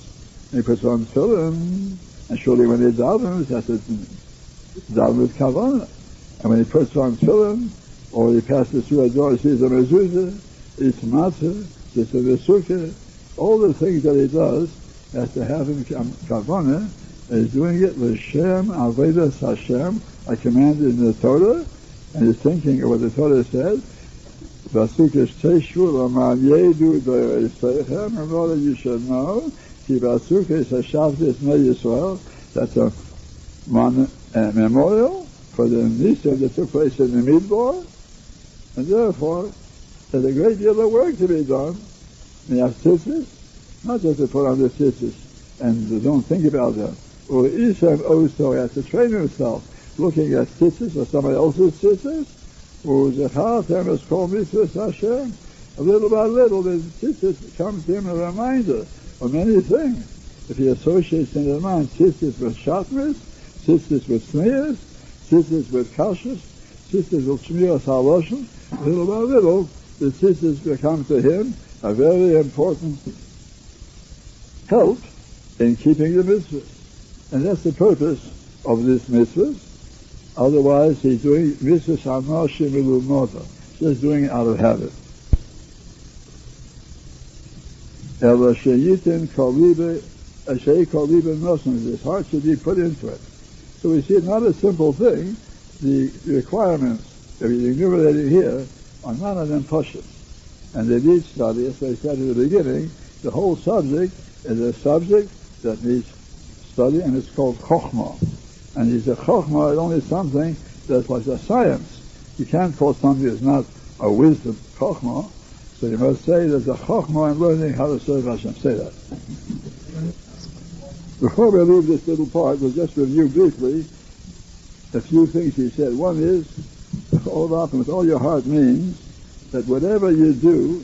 And he puts on tefillin, and surely when he davens, that's it, daven with kavanah. And when he puts on tefillin, or he passes through a door, sees a mezuzah, eats matzah, sits in the all the things that he does has to have him kavanah, is doing it l'shem avedas Hashem, I commanded in the Torah, and he's thinking of what the Torah says, Vasukas Teshu Laman Yedu Doyreisechem, in order you should know, Ki Vasukas Hashavtis Ne Yisrael, that's a mon- a memorial for the Nisa that took place in the Midbar, and therefore, there's a great deal of work to be done. You have tzitzis, not just to put on the tzitzis and don't think about them. Or Ishem also has to train himself looking at sisters or somebody else's sisters. Or Zechatem is called mitzvahs Hashem. A little by little, the sisters comes to him a reminder of many things. If he associates in his mind tzitzis with shatnez, sisters with smears, sisters with kashas, sisters with shmiras haloshen, little by little, the sisters become to him a very important help in keeping the mitzvahs. And that's the purpose of this mitzvahs. Otherwise, he's doing mitzvahs hanoshim ilumota, just doing it out of habit. Ela sheyitin kolibe, shei kolibe nosim, his heart should be put into it. So we see it's not a simple thing. The requirements that we enumerated here are none of them pushes. And they need study, as I said at the beginning, the whole subject is a subject that needs study, and it's called Chokhmah. And he said Chokhmah is only something that's like a science. You can't call something that's not a wisdom Chokhmah. So you must say there's a Chokhmah in learning how to serve Hashem. Say that. Before we leave this little part, we'll just review briefly a few things he said. One is, all often with all your heart means that whatever you do,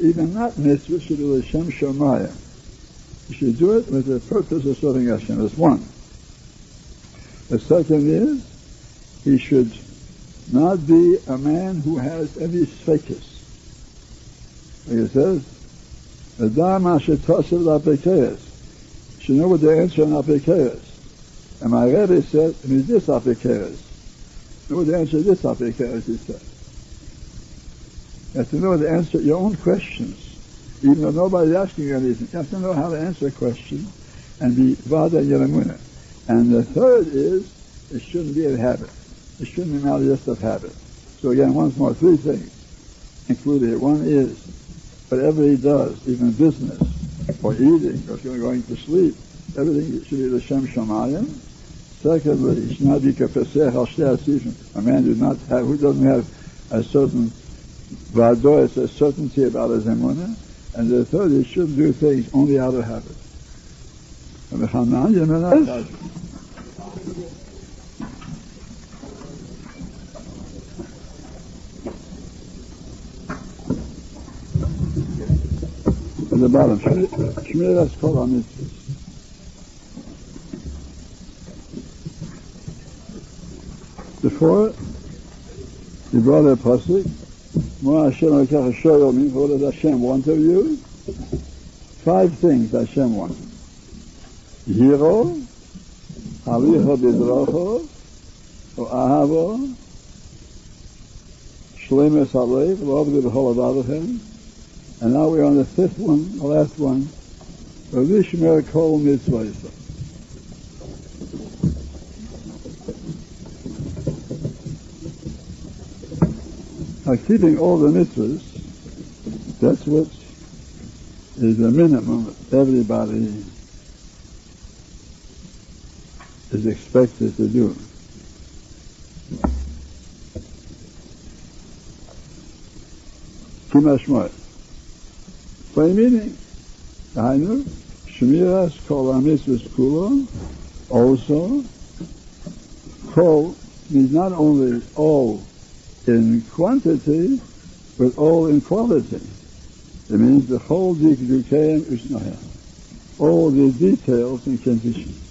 even not mitzvah, should be Hashem Shemayim. You should do it with the purpose of serving Hashem. That's one. The second is, he should not be a man who has any sfekis. Like it says, Adam Ashetasev Lapekeyas. You should know what the answer on Apikeres. And my Rebbe said, I mean, this Apikeres. Know what the answer to this Apikeres, he said. You have to know the answer your own questions. Even though nobody's asking you anything, you have to know how to answer a question and be Vada Yeramuna. And the third is, it shouldn't be a habit. It shouldn't be matter just of habit. So again, once more, three things included. here. One is, whatever he does, even business, or eating, or going to sleep, everything should be the Shem Shamayim. Secondly, he should not be kapesech al A man who not have, who doesn't have a certain vadois, a certainty about his emunah. And the third, he shouldn't do things only out of habit. At the bottom, Shmiras Kol HaMitzvahs. Before, he brought a pasuk, Mo Hashem Lekach Shoyomim, what does Hashem want of you? Five things Hashem wants. Hiro, Halicho Bidrocho, or Ahavo, Shlemes Halev, Loved B'chol Avavachem, and now we're on the fifth one, the last one, Vishmer Kol Mitzvah. Now keeping all the mitzvahs, that's what is the minimum everybody is expected to do. By meaning, Hainu, Shmiras Kol HaMitzvahs Kulo, also, Kol means not only all in quantity, but all in quality. It means the whole Dikdukeim Ushnaya. All the details and conditions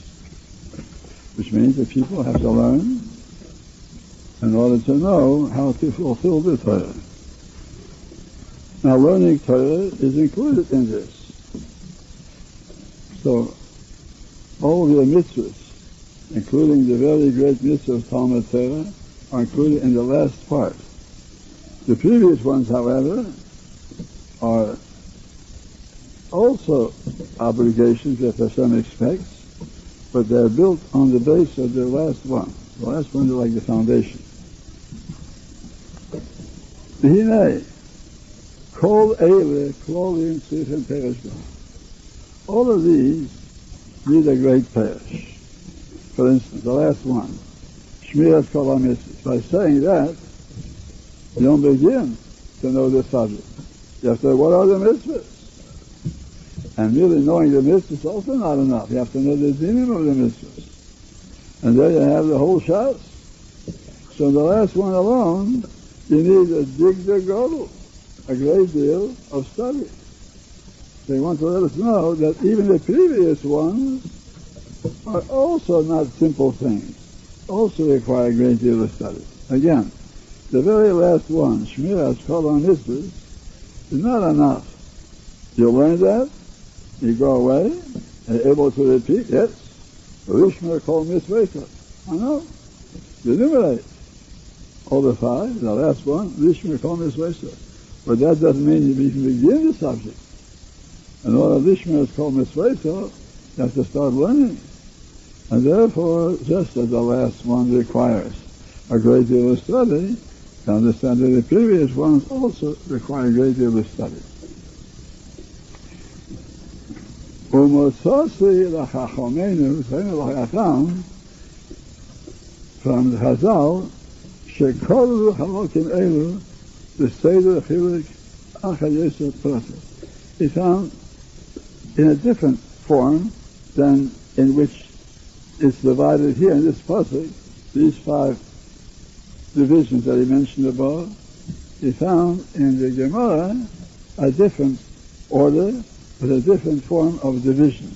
which means that people have to learn in order to know how to fulfill the Torah. Now, learning Torah is included in this. So, all the mitzvahs, including the very great mitzvah of Talmud Torah, are included in the last part. The previous ones, however, are also obligations that Hashem expects, but they're built on the base of the last one. The last one is like the foundation. Hine, kol eile, klolim, tzichem, perish God. All of these need a great perish. For instance, the last one, By saying that, you don't begin to know the subject. You have to say, what are the mitzvahs? And merely knowing the mitzvahs is also not enough. You have to know the dinim of the mitzvahs. And there you have the whole shas. So the last one alone, you need to dig the goal, a great deal of study. They want to let us know that even the previous ones are also not simple things, also require a great deal of study. Again, the very last one, Shmiras Kol HaMitzvahs, is not enough. You learn that, you go away and able to repeat, yes, Rishmer called Mitzvah. I know. You enumerate all the five, the last one, Rishmer called Mitzvah. But that doesn't mean you even begin the subject. All of Rishmer is called you have to start learning. And therefore, just as the last one requires a great deal of study, to understand that the previous ones also require a great deal of study. From Hazal, shekoru halokim elu, the Seder Chilik Achayesa process. is found in a different form than in which it's divided here in this passage, these five divisions that he mentioned above, he found in the Gemara a different order with a different form of division.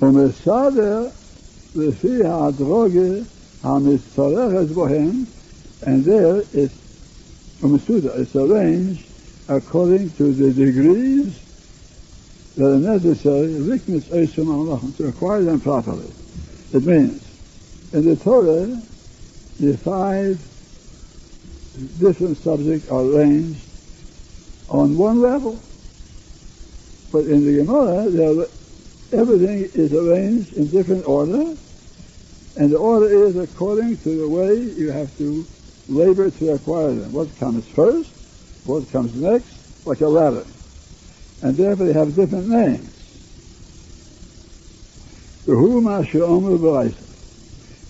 ומסדר לפי הדרוגה המצטרכת בהם, and there it's, ומסודר, it's arranged according to the degrees that are necessary to acquire them properly. It means, in the Torah, the five different subjects are arranged on one level. But in the Gemara, everything is arranged in different order, and the order is according to the way you have to labor to acquire them. What comes first, what comes next, like a ladder and therefore they have different names.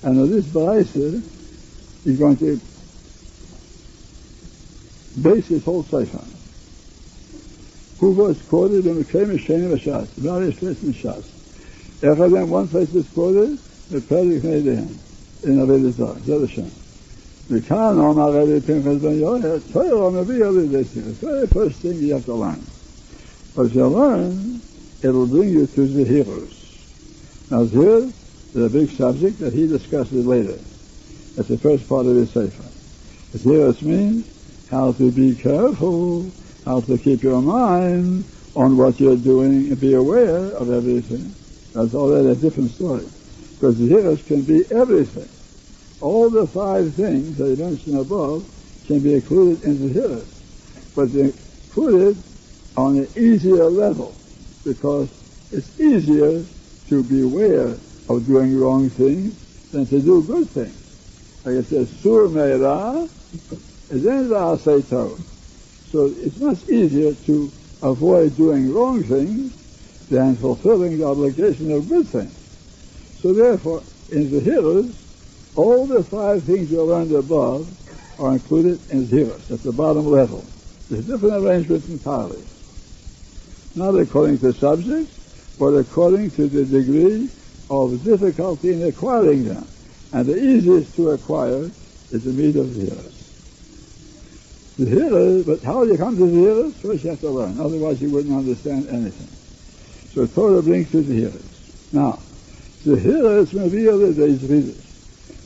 And this Baraisa is going to base his whole Sefer on. Who was quoted in the famous Shane of Ashas, various places in Shas. Echadem, one place is quoted, the Perdik Neidehem, in Avodah Zarah, Zedashem. וכאן אומר רבי פנחס בן יואל, תוירו מביא רבי דסיר. It's very first thing you have to learn. But you learn, it'll bring you to the heroes. Now here, there's a big subject that he discusses later. That's the first part of his Sefer. The heroes means how to be careful, how to keep your mind on what you're doing and be aware of everything. That's already a different story. Because heroes can be everything. All the five things that I mentioned above can be included in the heroes. But included on an easier level because it's easier to be aware of doing wrong things than to do good things. Like it says, Sur Meira, then Tov. So it's much easier to avoid doing wrong things than fulfilling the obligation of good things. So therefore, in the Hiras, all the five things you learned above are included in Hiras, at the bottom level. There's different arrangements entirely. Not according to subjects, but according to the degree of difficulty in acquiring them. And the easiest to acquire is the meat of the Hiras. The hearers, but how you come to the hearers? First you have to learn, otherwise you wouldn't understand anything. So Torah brings to the hearers. Now, the hearers may be other days readers.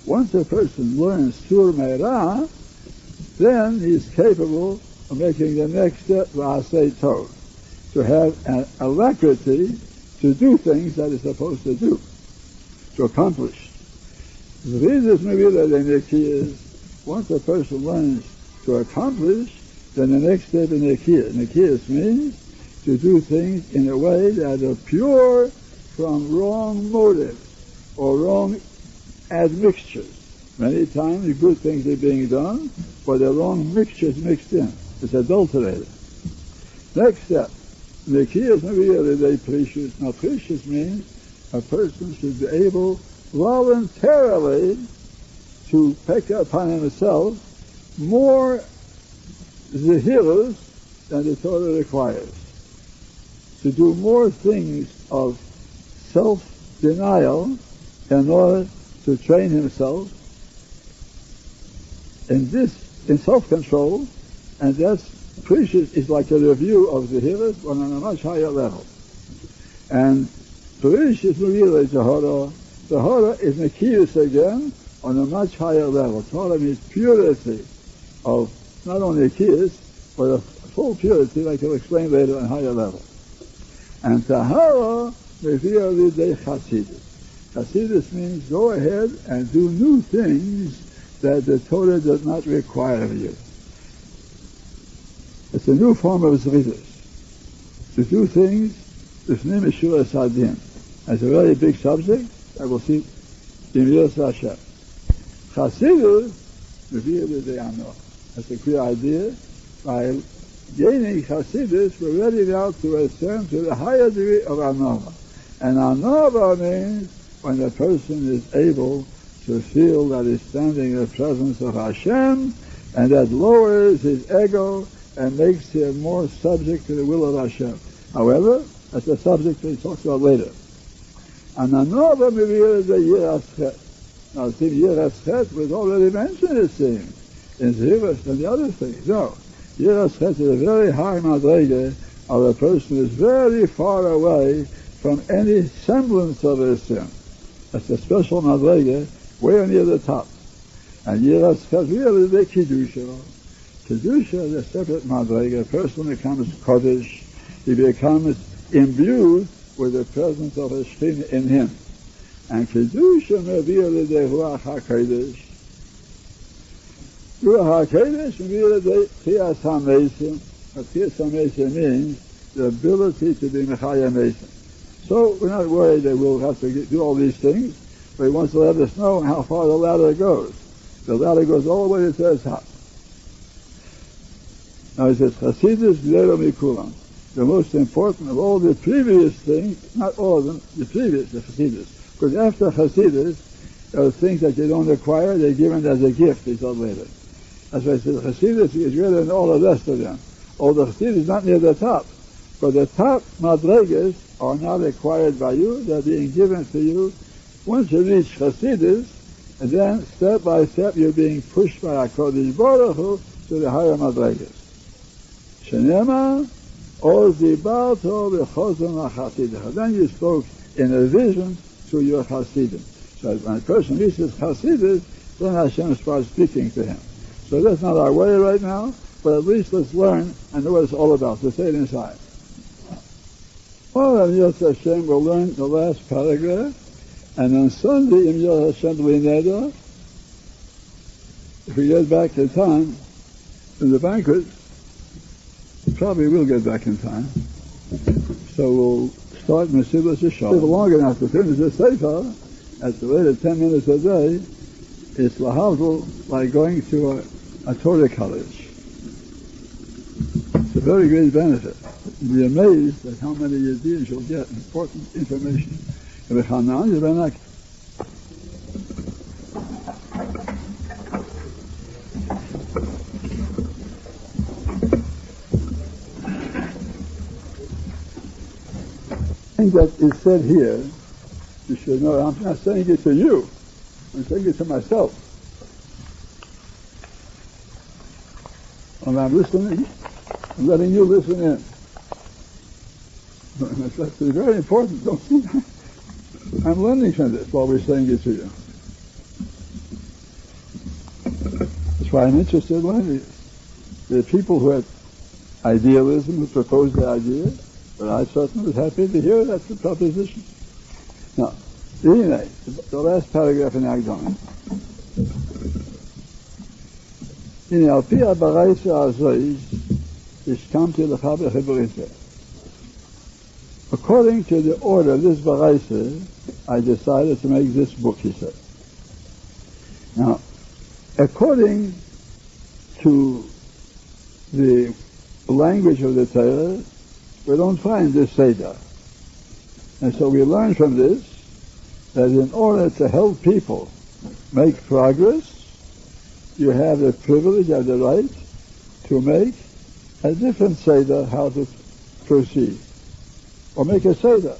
Once a person learns Sur Meirah, then he's capable of making the next step, V'asei Tov, to have an alacrity to do things that he's supposed to do, to accomplish. The reasons may be that in the key is, once a person learns to accomplish, then the next step in Nikias. Nikias means to do things in a way that are pure from wrong motives or wrong admixtures. Many times the good things are being done, but the wrong mixtures mixed in. It's adulterated. Next step, Nikias Maria they precious. Now precious means a person should be able voluntarily to take upon himself more zehirus than the Torah requires. To do more things of self-denial in order to train himself in this, in self-control, and that's precious is like a review of the Hiras, but on a much higher level. And precious really Tahara, Tahara is Nakiris again on a much higher level. Tahara means purity of not only a kiss, but a full purity, like I'll explain later on a higher level. And Tahara Mevia Lidei Chasidus. Chasidus means go ahead and do new things that the Torah does not require of you. It's a new form of Zridus. To do things, B'fnei Meshura Sadim. That's a very big subject. I will see in Yos. Chasidus, Lidei Anoch. That's a clear idea. By gaining Hasidus, we're ready now to ascend to the higher degree of Anava. And Anava means when the person is able to feel that he's standing in the presence of Hashem, and that lowers his ego and makes him more subject to the will of Hashem. However, that's a subject we talk about later. And another maybe is the Yiras Cheit. Now, see, Yiras Cheit was already mentioned, it seems in Zivas and the other things. No. Yiras is a very high madrega of a person who is very far away from any semblance of a sin. That's a special madrega way near the top. And Yiras really the Kiddusha. Kiddusha is a separate madrega. A person becomes Kodesh, he becomes imbued with the presence of a Shekhinah in him. And Kedusha Mevir L'dei Ruach HaKodesh. Ruach HaKodesh Mevir L'dei Techiyas HaMesim. Techiyas HaMesim means the ability to be Mechaya Mesim. So we're not worried that we'll have to do all these things, but he wants to let us know how far the ladder goes. The ladder goes all the way to top. Now he says, Chasidus Gdelo Mikulam. The most important of all the previous things, not all of them, the previous, the Chasidus. Because after Chasidus, there are things that you don't acquire, they're given as a gift, he said later. That's why I said Chasidus is greater than all the rest of them. All the Chasidus is not near the top. But the top Madregas are not acquired by you, they're being given to you. Once you reach Chasidus, and then step by step you're being pushed by HaKadosh Baruch Hu to the higher Madregas. Shenema, or Zibalto v'chozon HaChasidah. Then you spoke in a vision to your Hasidim. So when a person reaches Hasidus, then Hashem starts speaking to him. So that's not our way right now, but at least let's learn and know what it's all about. So say it inside. Well, Im Yos Hashem, we'll learn the last paragraph, and on Sunday, Im Yos Hashem Neder, if we get back to time, in the banquet, probably we will get back in time. So we'll start Mesilas Yesharim. If long enough to finish the Sefer, at the rate of 10 minutes a day, it's lahavdul like going to a, a Torah college. It's a very great benefit. Be amazed at how many Yiddish you'll get important information. That is said here, you should know, I'm not saying it to you, I'm saying it to myself. When I'm listening, I'm letting you listen in. That's very important, don't you? I'm learning from this while we're saying it to you. That's why I'm interested in learning. There are people who have idealism, who propose the idea, but I certainly was happy to hear that's the proposition. Now, anyway, the last paragraph in Agdon. הנה, על פי הברייסה הזו, הסכמתי לך בחברית According to the order of this Baraisa, I decided to make this book, he said. Now, according to the language of the Torah, we don't find this Seder. And so we learn from this that in order to help people make progress, you have the privilege and the right to make a different Seder how to proceed. Or make a Seder.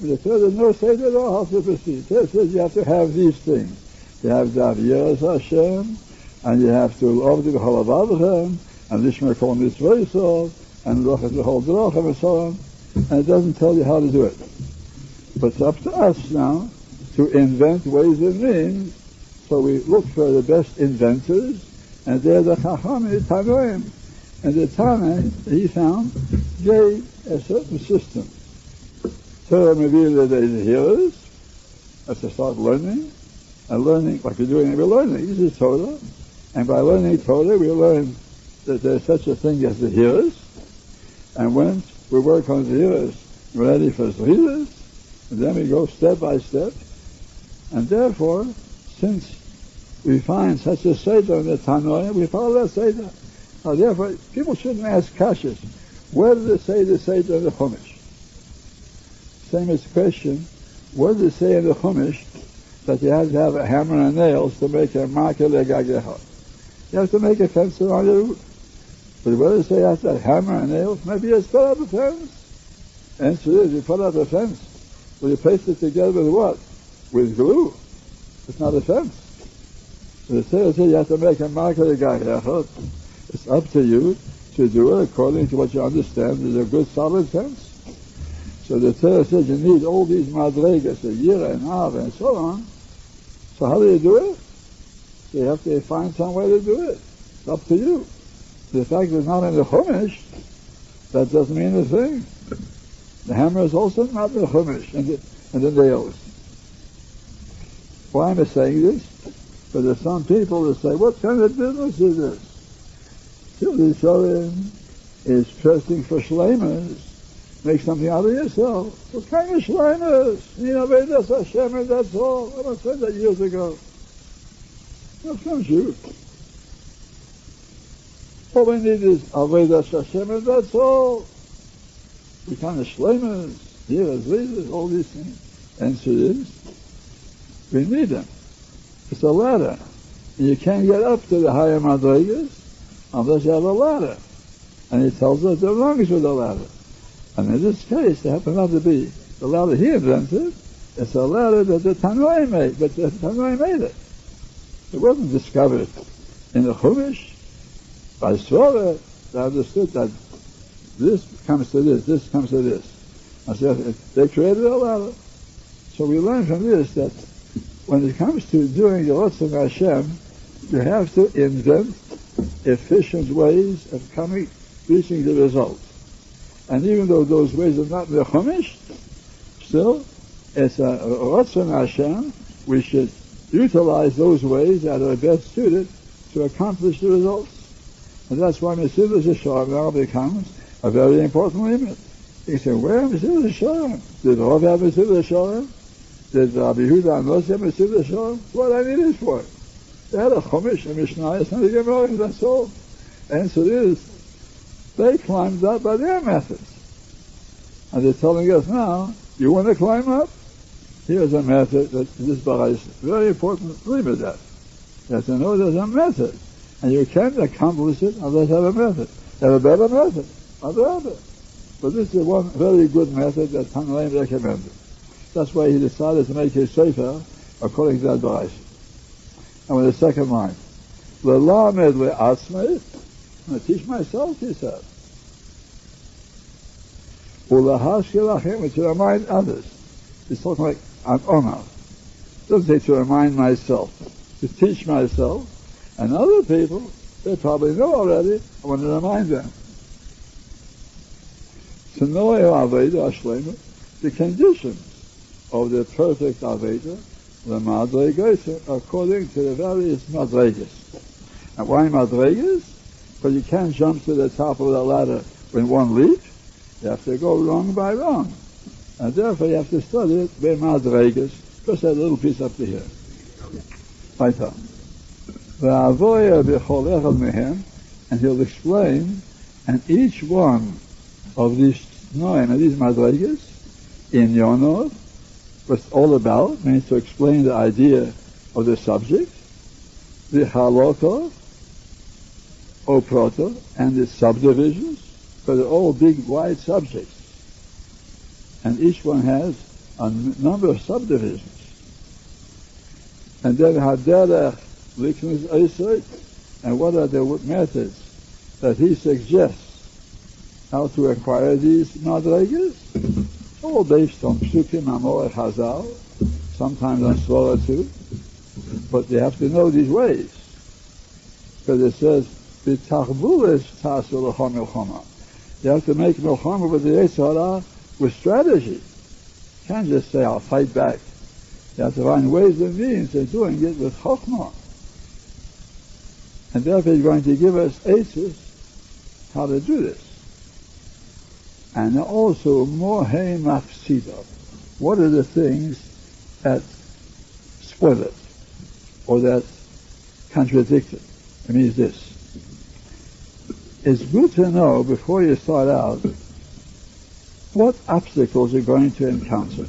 The Torah no Seder at how to proceed. It says you have to have these things. You have to have Yeras Hashem, and you have to love the Halavavachem, and Lishmer Kol Mitzvah and the whole Drachim and so on, and it doesn't tell you how to do it. But it's up to us now to invent ways and means, so we look for the best inventors, and they're the Chachamim, Tanoim. And the Tana, he found, a certain system. Torah Mevila, the hearers, have to start learning, and learning, like we're doing, we're learning. This is Torah, and by learning Torah, we learn that there's such a thing as the hearers, and once we work on Zehiras, ready for Zehiras, and then we go step by step. And therefore, since we find such a Seder in the Tanoia, we follow that Seder. Now therefore, people shouldn't ask Kashas, where does it say the Seder in the Chumash? Same as the question, where does it say in the Chumash that you have to have a hammer and nails to make a marker legageha? You have to make a fence around your roof. But the whether say after hammer and nails, maybe you put up a fence. Answer is, you put up a fence. Well, you paste it together with what? With glue. It's not a fence. So the says you have to make a mark of the guy. It's up to you to do it according to what you understand is a good solid fence. So the Torah says you need all these madregas, a yira and av and so on. So how do you do it? So you have to find some way to do it. It's up to you. The fact that it's not in the Chumash, that doesn't mean a thing. The hammer is also not in the chumash and the, nails. Why am I saying this? But there's some people that say, what kind of business is this? Tilly Shorim is pressing for shlemas. Make something out of yourself. What kind of shlemas? You know, that's Hashem and that's all. I said that years ago. What comes you? All we need is Avedas Hashem and that's all. We kind of shlemas, here as leaders, all these things. Answer is, we need them. It's a ladder. And you can't get up to the higher madrigas unless you have a ladder. And he tells us there are wrongs with the ladder. And in this case, there happen not to be the ladder he invented. It's a ladder that the Tanoi made, but the Tanoi made it. It wasn't discovered in the Chumash. By Sora, they understood that this comes to this, this comes to this. I said, they created a ladder. So we learn from this that when it comes to doing the Ratzon Hashem, you have to invent efficient ways of coming, reaching the result. And even though those ways are not the Chumash, still, it's a Ratzon Hashem, we should utilize those ways that are best suited to accomplish the results. And that's why Mesilas Yesharim now becomes a very important limit. You say, where Mesilas Yesharim? Did Rav have Mesilas Yesharim? Did Rabbi Yehuda Moshe Mesilas Yesharim? What I need is for it. They had a Chumash, a Mishnah, and a Gemara, that's all. And so it is, they climbed up by their methods. And they're telling us now, you want to climb up? Here's a method that this Bara is very important. Remember that. Have to know there's a method. And you can't accomplish it unless you have a method. You have a better method. Other But this is one very good method that Tanlaim recommended. That's why he decided to make his sefer according to that advice. And with the second line, Lelamed le'atzmei, to teach myself, he said. Ulahashkilachim, to remind others. He's talking like an honor. Doesn't say to remind myself, to teach myself, and other people, they probably know already, I want to remind them. To know Aveda Ashlema, the conditions of the perfect Aveda, the Madregas, according to the various Madregas. And why Madregas? Because you can't jump to the top of the ladder in one leap. You have to go wrong by wrong. And therefore you have to study it by Madregas, just a little piece up to here. Weiter. And he'll explain, and each one of these nine of these madrigas in Yonov, what's all about, means to explain the idea of the subject, the halakha, or proto, and the subdivisions, but they're all big, wide subjects. And each one has a number of subdivisions. And then Haderech Liknus Eisait, and what are the methods that he suggests how to acquire these madrigas? All based on Psukim, Amor, Hazal, sometimes on Svara too. But they have to know these ways. Because it says, B'tachbulis tasul milchama. You have to make milchama with the Yetzer Hara with strategy. You can't just say, I'll fight back. You have to find ways and means of doing it with chokhmah. And therefore he's going to give us aces how to do this. And also mohe mafsida. What are the things that spoil it or that contradict it? It means this. It's good to know before you start out what obstacles you're going to encounter.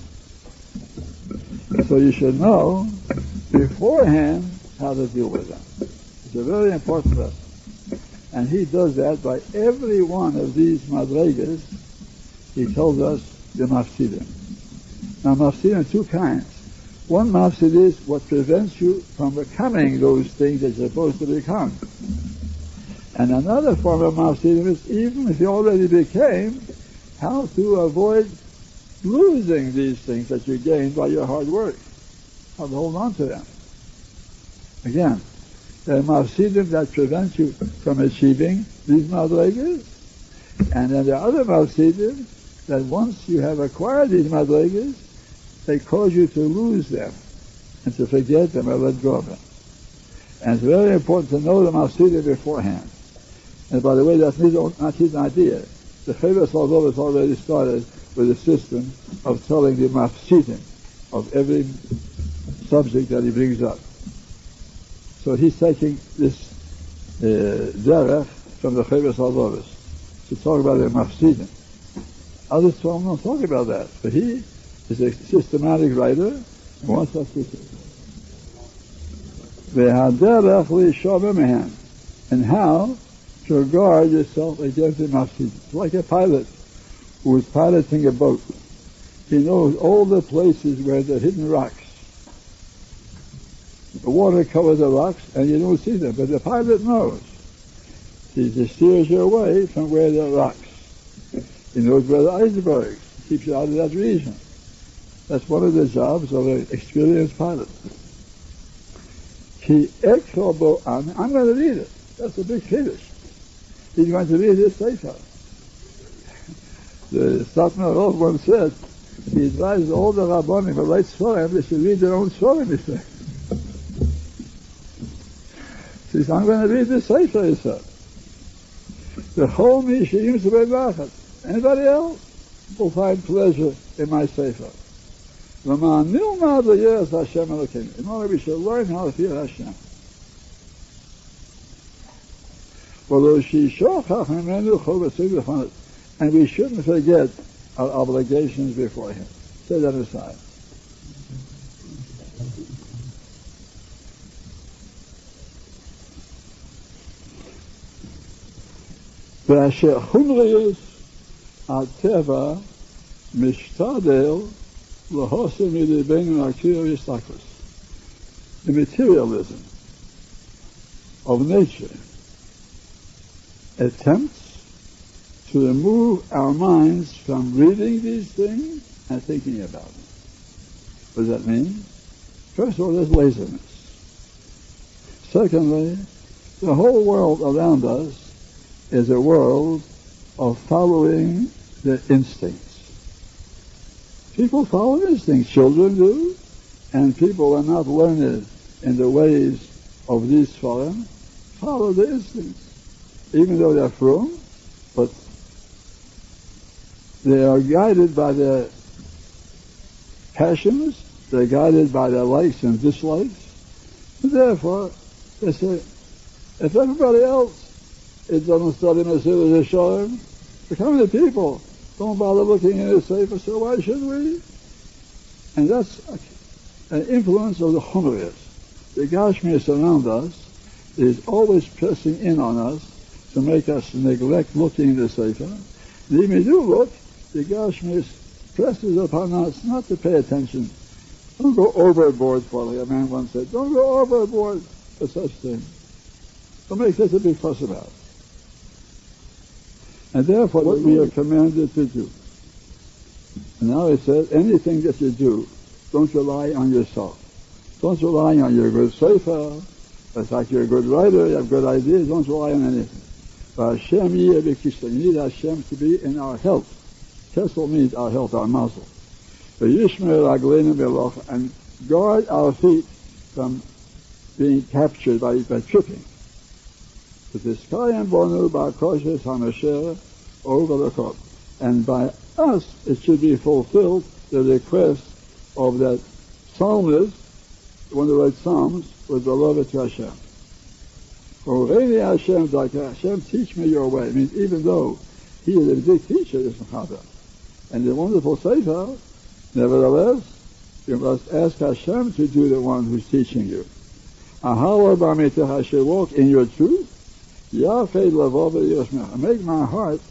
So you should know beforehand how to deal with them. It's a very important lesson. And he does that by every one of these madrigas. He tells us the mafsidim. Now mafsidim are two kinds. One mafsid is what prevents you from becoming those things that you're supposed to become. And another form of mafsidim is even if you already became, how to avoid losing these things that you gained by your hard work. How to hold on to them. Again, are mafsidim that prevent you from achieving these madrigas, and then there are other mafsidim that once you have acquired these madrigas, they cause you to lose them and to forget them or let go of them. And it's very important to know the Mafsida beforehand. And by the way, that's not his idea. The famous Lavov has already started with a system of telling the Mafsidim of every subject that he brings up. So he's taking this uh, derech from the Chovos HaLevavos to talk about the Mafsidim. Others don't talk about that, but he is a systematic writer and wants us to see. derech li במהם, and how to guard yourself against the Mafsidim. Like a pilot who is piloting a boat. He knows all the places where there are hidden rocks the water covers the rocks and you don't see them, but the pilot knows. He just steers you away from where there are rocks. He knows where the icebergs. He Keeps you out of that region. That's one of the jobs of an experienced pilot. Ki ekrobo I'm going to read it. That's a big finish. He's going to read this Sefer. The Satmar Rov once said, he advised all the Rabbanim who write Sforim, they should read their own Sforim, he said says, I'm going to read this Sefer, he said. The whole Mishayim Sebebachat. Anybody else will find pleasure in my Sefer. Ramah Nilma the Yeres Hashem Elokim. In order we should learn how to fear Hashem. And we shouldn't forget our obligations before Him. Set that aside. ואשר חומריוס הטבע משתדל the materialism of nature attempts to remove our minds from reading these things and thinking about them. What does that mean? First of all, there's laziness. Secondly, the whole world around us is a world of following the instincts. People follow instincts. Children do. And people are not learned in the ways of these foreign, follow the instincts. Even though they're from, but they are guided by their passions, they're guided by their likes and dislikes. And therefore, they say, if everybody else is on study Mesilas Yesharim, become the people don't bother looking in the safer, so why should we? And that's an influence of the Chumriyas. The Gashmias around us is always pressing in on us to make us neglect looking in the Sefer. And even if you look, the Gashmias presses upon us not to pay attention. Don't go overboard it. A man once said, don't go overboard for such things. Don't make such a big fuss about it. And therefore, what we are commanded to do. And now it says, anything that you do, don't rely on yourself. Don't rely on your good sefer. It's like you're a good writer, you have good ideas, don't rely on anything. But Hashem You need Hashem to be in our health. Kessel means our health, our muscle. And guard our feet from being captured by, by tripping. And by us, it should be fulfilled the request of that psalmist, one who wrote Psalms, was beloved to Hashem. Oh, For any Hashem, like Hashem, teach me your way. I mean, even though he is a big teacher, this Mechaber, and the wonderful Sefer, nevertheless, you must ask Hashem to do the one who's teaching you. Hashem, walk in your truth, Make my heart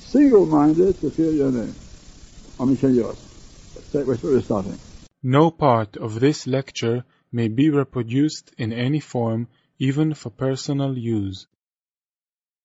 single-minded to fear your name. No part of this lecture may be reproduced in any form, even for personal use.